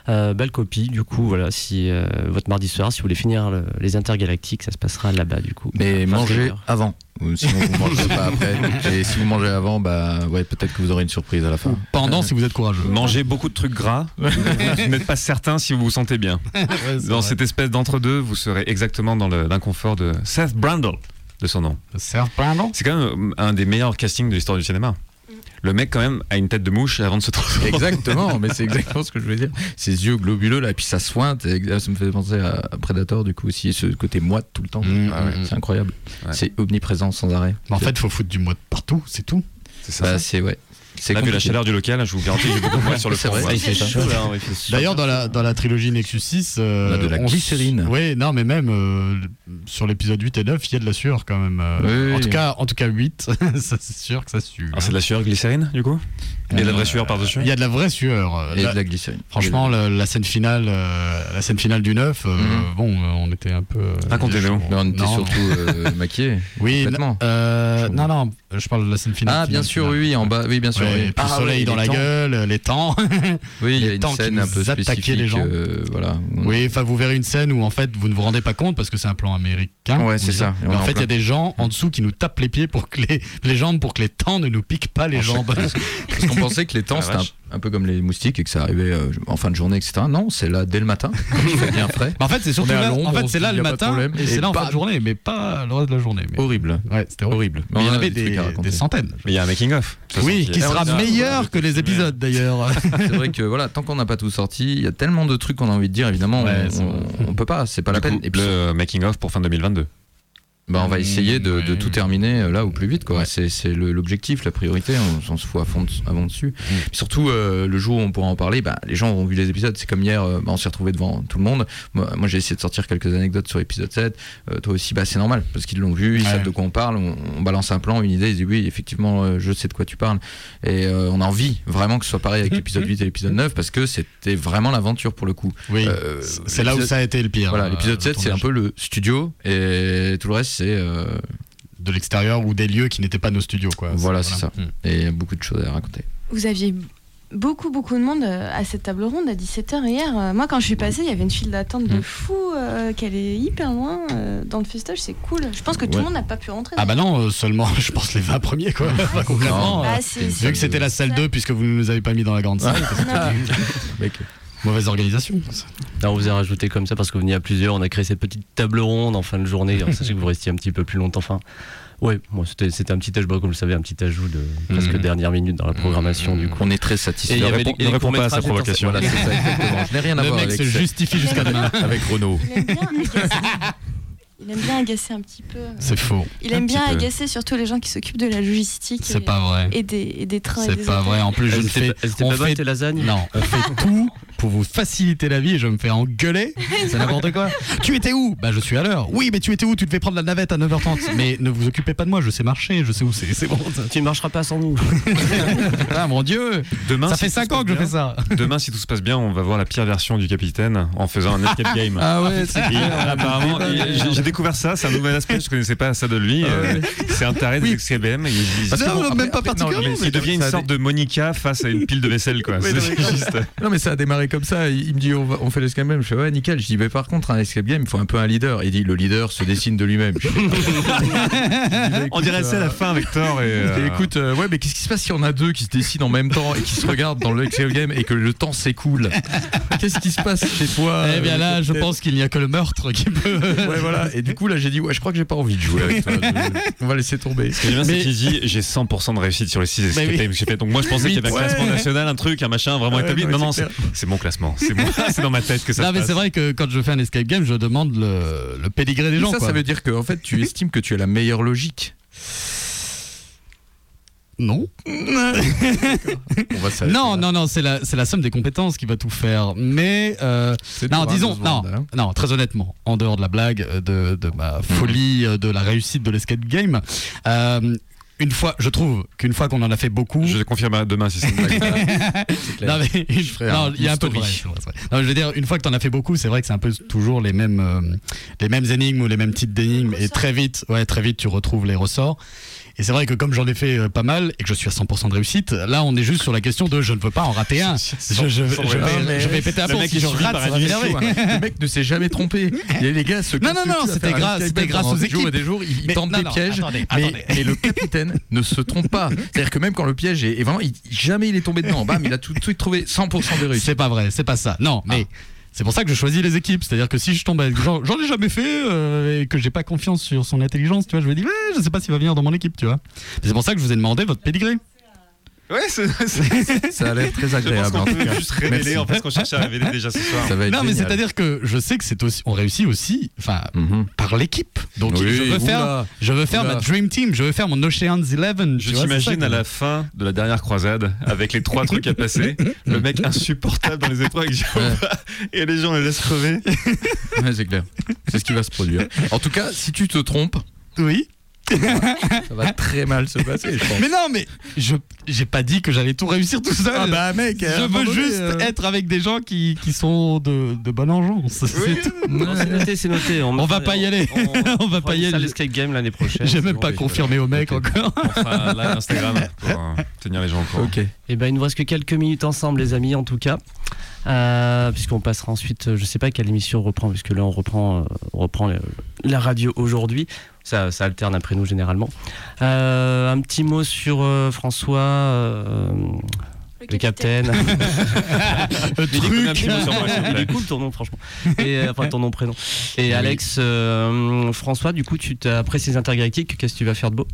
Euh, belle copie, du coup, voilà, si euh, votre mardi soir, si vous voulez finir le- les intergalactiques, ça se passera là-bas, du coup. Mais Enfin, mangez avant. Sinon vous mangerez pas après. Et si vous mangez avant, bah ouais, peut-être que vous aurez une surprise à la fin. Pendant, si vous êtes courageux. Mangez beaucoup de trucs gras. vous n'êtes pas certain si vous vous sentez bien. Dans cette espèce d'entre-deux, vous serez exactement dans l'inconfort de Seth Brundle, de son nom. Serve pardon C'est quand même un des meilleurs castings de l'histoire du cinéma. Le mec, quand même, a une tête de mouche avant de se transformer. Exactement, mais c'est exactement ce que je veux dire. Ses yeux globuleux là, et puis ça sointe. et Ça me fait penser à Predator du coup aussi, ce côté moite tout le temps. Mmh, Ah ouais, mmh. C'est incroyable. Ouais. C'est omniprésent sans arrêt. Mais en fait, il faut foutre du mouette partout, c'est tout. C'est ça. Bah, c'est ouais. C'est Là, vu la chaleur du local, je vous garantis j'ai beaucoup mal sur le front. D'ailleurs, dans la, dans la trilogie Nexus 6, euh, On a de la glycérine. Oui, non, mais même euh, sur l'épisode 8 et 9, il y a de la sueur quand même. euh, Oui, en, oui. tout cas, en tout cas, 8, ça, c'est sûr que ça sue. Ah, c'est de la sueur glycérine, du coup? Il y a de la vraie sueur par-dessus Il y a de la vraie sueur. Et La- de la glycérine. Franchement, la, la scène finale, euh, la scène finale du 9, euh, Mhm. bon, euh, on était un peu. euh, Racontez-nous. on était Non, surtout euh, maquillés. Oui, euh, non, non, je parle de la scène finale. Ah, bien finale, sûr, finale. oui, oui, en bas. Oui, bien sûr. Ouais, oui. puis Ah, le soleil dans la temps. gueule, les temps. Oui, il y a une temps qui scène un peu spécifique. les gens. euh, voilà. Oui, enfin, vous verrez une scène où en fait vous ne vous rendez pas compte parce que c'est un plan américain. Ouais, c'est ça. Mais en en fait, il y a des gens en dessous qui nous tapent les pieds pour que les, les jambes pour que les temps ne nous piquent pas les jambes. Parce qu'on pensait que les temps, Ah, c'était un, peu comme les moustiques et que ça arrivait euh, en fin de journée, etc. Non, c'est là dès le matin, bien frais. Mais en fait, c'est surtout là, Londres, en fait, c'est là le matin problème. et c'est là en fin de journée, mais pas le reste de la journée. Mais... Horrible. Ouais, c'était horrible. Mais il y en avait des centaines. Mais il y a un making-of. Oui, qui sera meilleur que les épisodes d'ailleurs. C'est vrai que voilà, tant qu'on n'a pas tout sorti, il y a tellement de trucs qu'on a envie de dire, évidemment, Ouais, on- peut pas, c'est pas la peine. coup, Et puis, le making-of pour fin 2022. Bah, on va essayer de, de tout terminer euh, là au plus vite, quoi. Ouais. C'est l'objectif, la priorité, on, on se fout à fond, fond dessus. Mm. Puis surtout, euh, le jour où on pourra en parler, bah, les gens auront vu les épisodes, c'est comme hier, euh, bah, on s'est retrouvé devant tout le monde. Moi, moi, j'ai essayé de sortir quelques anecdotes sur l'épisode 7. Euh, toi aussi, bah, c'est normal, parce qu'ils l'ont vu, ils Ouais. savent de quoi on parle, on, on balance un plan, une idée, ils disent oui, effectivement, euh, je sais de quoi tu parles. Et euh, on a envie vraiment que ce soit pareil avec l'épisode 8 et l'épisode 9, parce que c'était vraiment l'aventure pour le coup. Oui, Euh, c'est là où ça a été le pire. Voilà, l'épisode le 7, c'est un peu le studio, et tout le reste, c'est. euh, de l'extérieur ou des lieux qui n'étaient pas nos studios, quoi. Voilà, c'est ça. Mm. et il y a beaucoup de choses à raconter. Vous aviez beaucoup, beaucoup de monde euh, à cette table ronde à 17h hier. Euh, Moi, quand je suis passée, il y avait une file d'attente de Mm. fou, euh, qu'elle est hyper loin euh, dans le festage, c'est cool. Je pense que tout Ouais. le monde n'a pas pu rentrer. Ah bah non, seulement, je pense les 20 premiers, quoi. Pas concrètement. Non. euh, Ah, c'est- Vu que c'était la salle 2, puisque vous ne nous avez pas mis dans la grande salle, Non, mauvaise organisation. Là, on vous a rajouté comme ça parce que vous veniez à plusieurs. On a créé cette petite table ronde en fin de journée. Alors, sachez que vous restiez un petit peu plus longtemps. Enfin, ouais, moi, c'était, c'était un petit ajout, comme vous le savez, un petit ajout de presque Mhm. dernière minute dans la programmation, du coup. On est très Et satisfait. il Ne réponds pas à sa provocation. Voilà, ça. Je n'ai rien à Le voir mec avec se justifie jusqu'à demain. avec Renault. Il aime bien agacer. Un petit peu. C'est faux. Il aime bien peu. agacer surtout les gens qui s'occupent de la logistique. C'est et, pas vrai. et des, et des trains. C'est pas vrai. En plus, je ne fais. on pas fait- tes lasagnes Non, on fait tout pour vous faciliter la vie et je me fais engueuler. C'est n'importe quoi. Tu étais où? Bah, je suis à l'heure. Oui, mais tu étais où? Tu devais prendre la navette à 9h30. Mais ne vous occupez pas de moi, je sais marcher, je sais où c'est. C'est bon. ça. Tu ne marcheras pas sans nous. Ah, mon Dieu Demain, Ça si fait tout 5 se ans que je passe fais ça. bien- Demain, si tout se passe bien, on va voir la pire version du capitaine en faisant un escape game. Ah ouais, apparemment, j'ai découvert ça, c'est un nouvel aspect, je connaissais pas ça de lui. euh, c'est un taré escape et il- Non, non, même pas particulièrement, devient une ça a sorte de Monica face à une pile de vaisselle, quoi. Oui, C'est non, mais- juste. Non mais ça a démarré comme ça, il il me dit on, va- on fait l'escape game, je fais ouais nickel, je dis mais par contre un escape game il faut un peu un leader, il dit le leader se dessine de lui-même. Bah, On dirait c'est à la fin avec Thor et. Et euh, écoute, euh, ouais, mais qu'est-ce qui se passe si on a deux qui se dessinent en même temps et qui se regardent dans le Excel game et que le temps s'écoule? Qu'est-ce qui se passe chez toi? Eh bien euh, là, je pense qu'il n'y a que le meurtre qui peut. Ouais, voilà. Et du coup, là, j'ai dit, ouais, je crois que j'ai pas envie de jouer avec toi. Je- On va laisser tomber. Ce qui est bien, c'est qu'il dit j'ai 100% de réussite sur les 6 escape oui. games que j'ai fait. Donc moi je pensais qu'il y avait un classement national, un truc, un machin vraiment Ouais, établi. non, non, c'est c'est mon classement. C'est dans ma tête que ça Non, se mais passe. c'est vrai que quand je fais un escape game, je demande le, le pédigré des Mais gens. ça, quoi. ça veut dire que en fait, tu estimes que tu as la meilleure logique. Non. On va Non, là. non, non, c'est la, c'est la somme des compétences qui va tout faire. Mais, euh, non, hein, disons, non, hein. non, très honnêtement, en dehors de la blague, euh, de, de ma folie, euh, de la réussite de l'escape game, euh, une fois, je trouve qu'une fois qu'on en a fait beaucoup. Je confirme demain si c'est une blague. Non, mais une- non, un il y a un peu de vrai. Non, je veux dire, une fois que t'en as fait beaucoup, c'est vrai que c'est un peu toujours les mêmes, euh, les mêmes énigmes ou les mêmes types d'énigmes, et très vite, ouais, très vite, tu retrouves les ressorts. Et c'est vrai que comme j'en ai fait euh, pas mal et que je suis à 100% de réussite, là, on est juste sur la question de je ne veux pas en rater un. Je, je- je vais, Ah, je vais péter un le plomb mec si je rate, ça va. Le mec ne s'est jamais trompé. Les gars se Non, non, non, c'était grâce- c'était grâce aux équipes. des jours, il, tente des pièges. mais, le capitaine ne se trompe pas. C'est-à-dire que même quand le piège est, vraiment, jamais il est tombé dedans. Bam, il a tout de suite trouvé 100% de réussite. C'est pas vrai, c'est pas ça. Non, mais c'est pour ça que je choisis les équipes. C'est-à-dire que si je tombe avec j'en ai jamais fait euh, et que j'ai pas confiance sur son intelligence, tu vois, je me dis ouais, je sais pas s'il va venir dans mon équipe, tu vois. C'est pour ça que je vous ai demandé votre pédigré. Ouais, c'est. c'est- Ça a l'air très Je pense agréable. en qu'on tout peut cas. juste révéler Merci. en fait ce qu'on cherche à révéler déjà ce soir. Ça va être Non, mais génial. c'est-à-dire que je sais que c'est aussi, on réussit aussi, enfin, Mhm. par l'équipe. Donc Oui, je veux faire, je veux faire Oula. ma dream team, je veux faire mon Ocean's Eleven. Je tu vois, c'est ça t'imagine que- à la fin de la dernière croisade, avec les trois trucs à passer, le mec insupportable dans les épreuves avec Jéhovah, et les gens le laissent crever. Ouais, c'est clair. C'est ce qui va se produire. En tout cas, si tu te trompes, Oui. Ça va très mal se passer, je pense. Mais non, mais je j'ai pas dit que j'allais tout réussir tout seul. Ah bah, mec, je veux donné, juste euh, être avec des gens qui, qui sont de, de bonne engeance. C'est tout. Non, c'est noté, c'est noté. On va pas y aller. On va pas y aller. l'escape game l'année prochaine. J'ai même bon. pas oui, confirmé au mec encore. On fera un live Instagram pour euh, tenir les gens au courant. Ok. Eh ben, il nous reste que quelques minutes ensemble, les amis, en tout cas. Euh, puisqu'on passera ensuite, je sais pas quelle émission on reprend, puisque là on reprend, euh, on reprend le- la radio aujourd'hui. Ça, ça alterne après nous généralement. Euh, un petit mot sur euh, François, euh, le capitaine. Le truc. Il est cool ton nom, franchement. Et, enfin, ton nom, prénom. Et Alex, euh, François, du coup, tu t'as- après ces intergalactiques, qu'est-ce que tu vas faire de beau?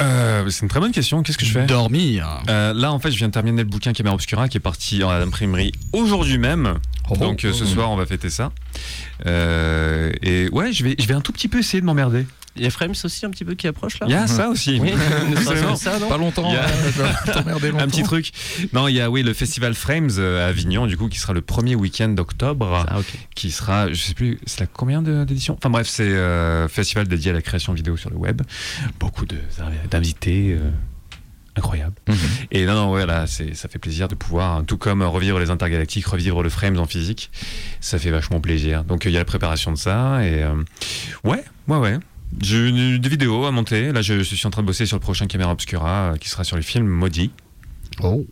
Euh, c'est une très bonne question. Qu'est-ce que je fais? Dormir. Euh, là, en fait, je viens de terminer le bouquin Caméra Obscura qui est parti en imprimerie aujourd'hui même. Oh. Donc euh, ce soir, on va fêter ça. Euh, et ouais, je vais, je vais un tout petit peu essayer de m'emmerder. Il y a Frames aussi un petit peu qui approche là Il y a ça aussi. Oui, que ça, non Pas longtemps. Il y a- euh, longtemps. Un petit truc. Non, il y a oui le festival Frames euh, à Avignon, du coup, qui sera le premier week-end d'octobre, Ah, ok. qui sera, je sais plus, c'est la combien de- d'éditions? Enfin bref, c'est euh, festival dédié à la création vidéo sur le web. Beaucoup de- d'invités. Incroyable. Mhm. Et non, non, ouais, là, c'est, ça fait plaisir de pouvoir, hein, tout comme revivre les intergalactiques, revivre le Frames en physique, ça fait vachement plaisir. Donc euh, il y a la préparation de ça, et euh, ouais, ouais, ouais. J'ai une- des vidéos à monter. Là, je, suis en train de bosser sur le prochain Caméra Obscura, euh, qui sera sur les films maudits. Oh.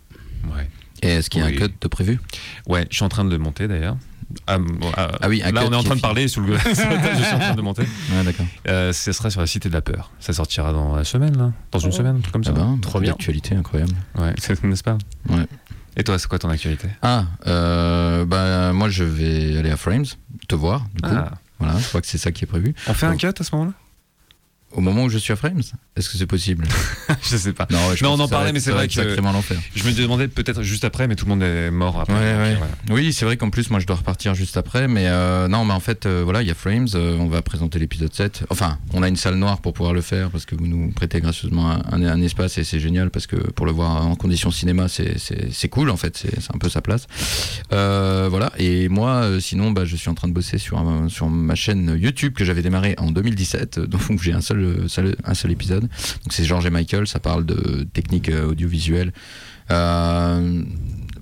Ouais. Et est-ce qu'il y a Oui. un cut de prévu? Ouais, je suis en train de le monter d'ailleurs. Ah, ah, Ah oui, là on est en train de parler sous le. je suis en train de monter. Ouais, d'accord. Euh, ce sera sur la Cité de la Peur. Ça sortira dans la semaine, là Dans une semaine, un truc comme ça. Ah ben, Trop bien. Actualité incroyable. Ouais, c'est- n'est-ce pas Ouais. Et toi, c'est quoi ton actualité? Ah, euh, bah, moi je vais aller à Frames, te voir, du coup. Ah, Voilà, je crois que c'est ça qui est prévu. On fait un cut à ce moment-là? Au moment où je suis à Frames, est-ce que c'est possible? Je sais pas. Non, ouais, je Non, on en parlait, mais c'est vrai que- l'enfer. Je me demandais peut-être juste après, mais tout le monde est mort après. Ouais, Donc, ouais. voilà. Oui, c'est vrai qu'en plus, moi, je dois repartir juste après. Mais euh, non, mais en fait, euh, voilà, il y a Frames. euh, on va présenter l'épisode 7. Enfin, on a une salle noire pour pouvoir le faire parce que vous nous prêtez gracieusement un, un- un espace et c'est génial parce que pour le voir en condition cinéma, c'est- cool en fait. C'est un peu sa place. Euh, voilà. Et moi, euh, sinon, bah, je suis en train de bosser sur, un- sur ma chaîne YouTube que j'avais démarré en 2017. euh, Donc, j'ai un seul, seul- un seul épisode. Donc, c'est Georges et Michael. Ça parle de techniques euh, audiovisuelles. Euh,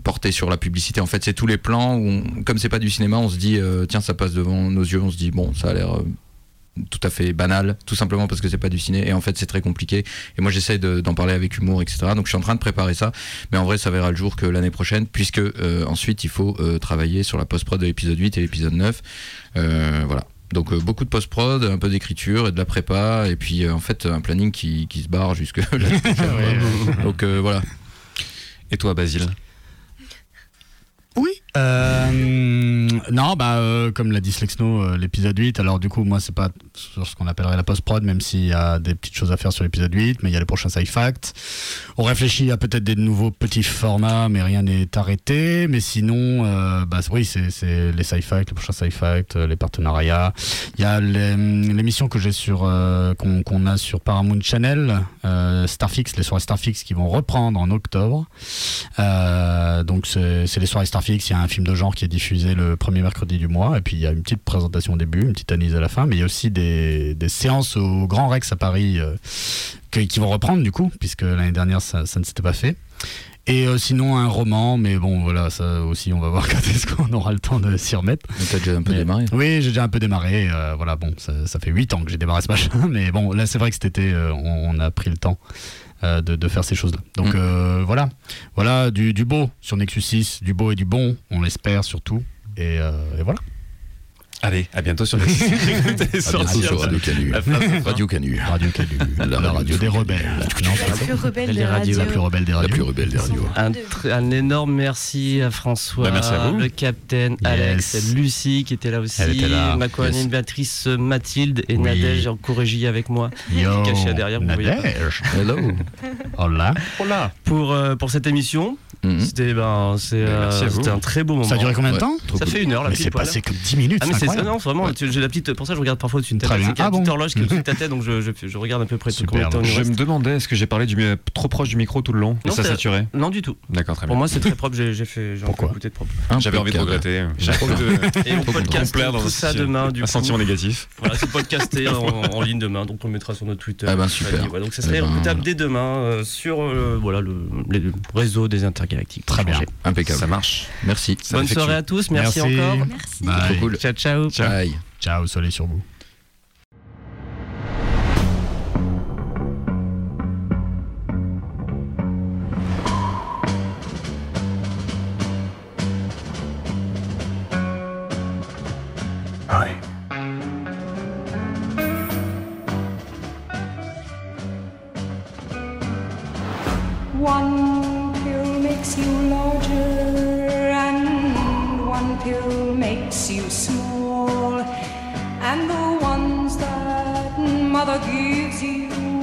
porté sur la publicité. En fait, c'est tous les plans où, comme c'est pas du cinéma, on se dit euh, tiens, ça passe devant nos yeux, on se dit bon, ça a l'air euh, tout à fait banal, tout simplement parce que c'est pas du ciné. Et en fait, c'est très compliqué. Et moi, j'essaie de- d'en parler avec humour, etc. Donc, je suis en train de préparer ça. Mais en vrai, ça verra le jour que l'année prochaine, puisque euh, ensuite, il faut euh, travailler sur la post-prod de l'épisode 8 et l'épisode 9. Euh, voilà. Donc euh, beaucoup de post-prod, un peu d'écriture et de la prépa, et puis euh, en fait un planning qui, qui se barre jusque quoi. Donc euh, voilà. Et toi, Basile Oui. Euh, non, bah, euh, comme l'a dit Slexno, euh, l'épisode 8, alors du coup, moi, c'est pas sur ce qu'on appellerait la post-prod, même s'il y a des petites choses à faire sur l'épisode 8, mais il y a les prochains sci-facts. On réfléchit à peut-être des nouveaux petits formats, mais rien n'est arrêté. Mais sinon, euh, bah, oui, c'est les sci-facts, les prochains sci-facts, euh, les partenariats. Il y a les- l'émission que j'ai sur, qu'on a sur Paramount Channel, Starfix, les soirées Starfix qui vont reprendre en octobre. Donc c'est les soirées Starfix, il film de genre qui est diffusé le premier mercredi du mois, et puis il y a une petite présentation au début, une petite analyse à la fin, mais il y a aussi des, des séances au Grand Rex à Paris euh, que- qui vont reprendre du coup, puisque l'année dernière ça, ça ne s'était pas fait. Et euh, sinon un roman, mais bon voilà, ça aussi on va voir quand est-ce qu'on aura le temps de s'y remettre. Donc t'as déjà un peu Mais- démarré. Oui, j'ai déjà un peu démarré. euh, voilà, bon, ça, ça fait 8 ans que j'ai démarré ce machin, mais bon, là c'est vrai que cet été, euh, on, on a pris le temps euh, de, de faire ces choses-là. Donc Mm. euh, voilà, voilà du, du beau sur Nexus 6, du beau et du bon, on l'espère surtout. Et, euh, et voilà. Allez, à bientôt sur le site. À bientôt sur Radio Canu. Radio Canu. Radio Canu, la, radio des rebelles. Non, La plus rebelle des radios. la plus rebelle des La radios. plus rebelle des radios. Un, énorme merci à François, Bah, merci à vous. le capitaine, Alex. Lucie qui était là aussi, Elle était là. ma co-animatrice Mathilde et Oui. Nadège en co-régie avec moi. Yo, derrière. Nadège. Hello. Hola. Pour, euh, pour cette émission. Mhm. C'était ben, c'est, euh, un très beau moment. Ça a duré combien de Ouais, temps Ça fait une heure, la Mais c'est passé comme 10 minutes. Ah mais non vraiment j'ai la petite pour ça je regarde parfois au-dessus de ta Très tête bien. c'est Ah une petite bon horloge qui est au-dessus de ta tête donc je, je, je regarde à peu près Superbe. combien de temps Je me demandais, est-ce que j'ai parlé du, trop proche du micro tout le long? Et Non, ça c'est- saturait? non du tout D'accord, très pour bien. moi c'est très propre j'ai fait Pourquoi? de propre J'avais envie de regretter. J'ai envie de et on podcast tout ça demain du un sentiment négatif. voilà c'est podcasté en, en ligne demain donc on le mettra sur notre Twitter Ah ben, et super. Ouais, donc ça serait Eh ben, écoutable dès demain euh, sur euh, voilà le les réseaux des Très bien. Impeccable. Ça marche. Merci. Ça bonne soirée à tous merci, Merci. encore Merci. Cool. ciao ciao Bye. Ciao, soleil sur vous. Pill makes you small. And the ones that mother gives you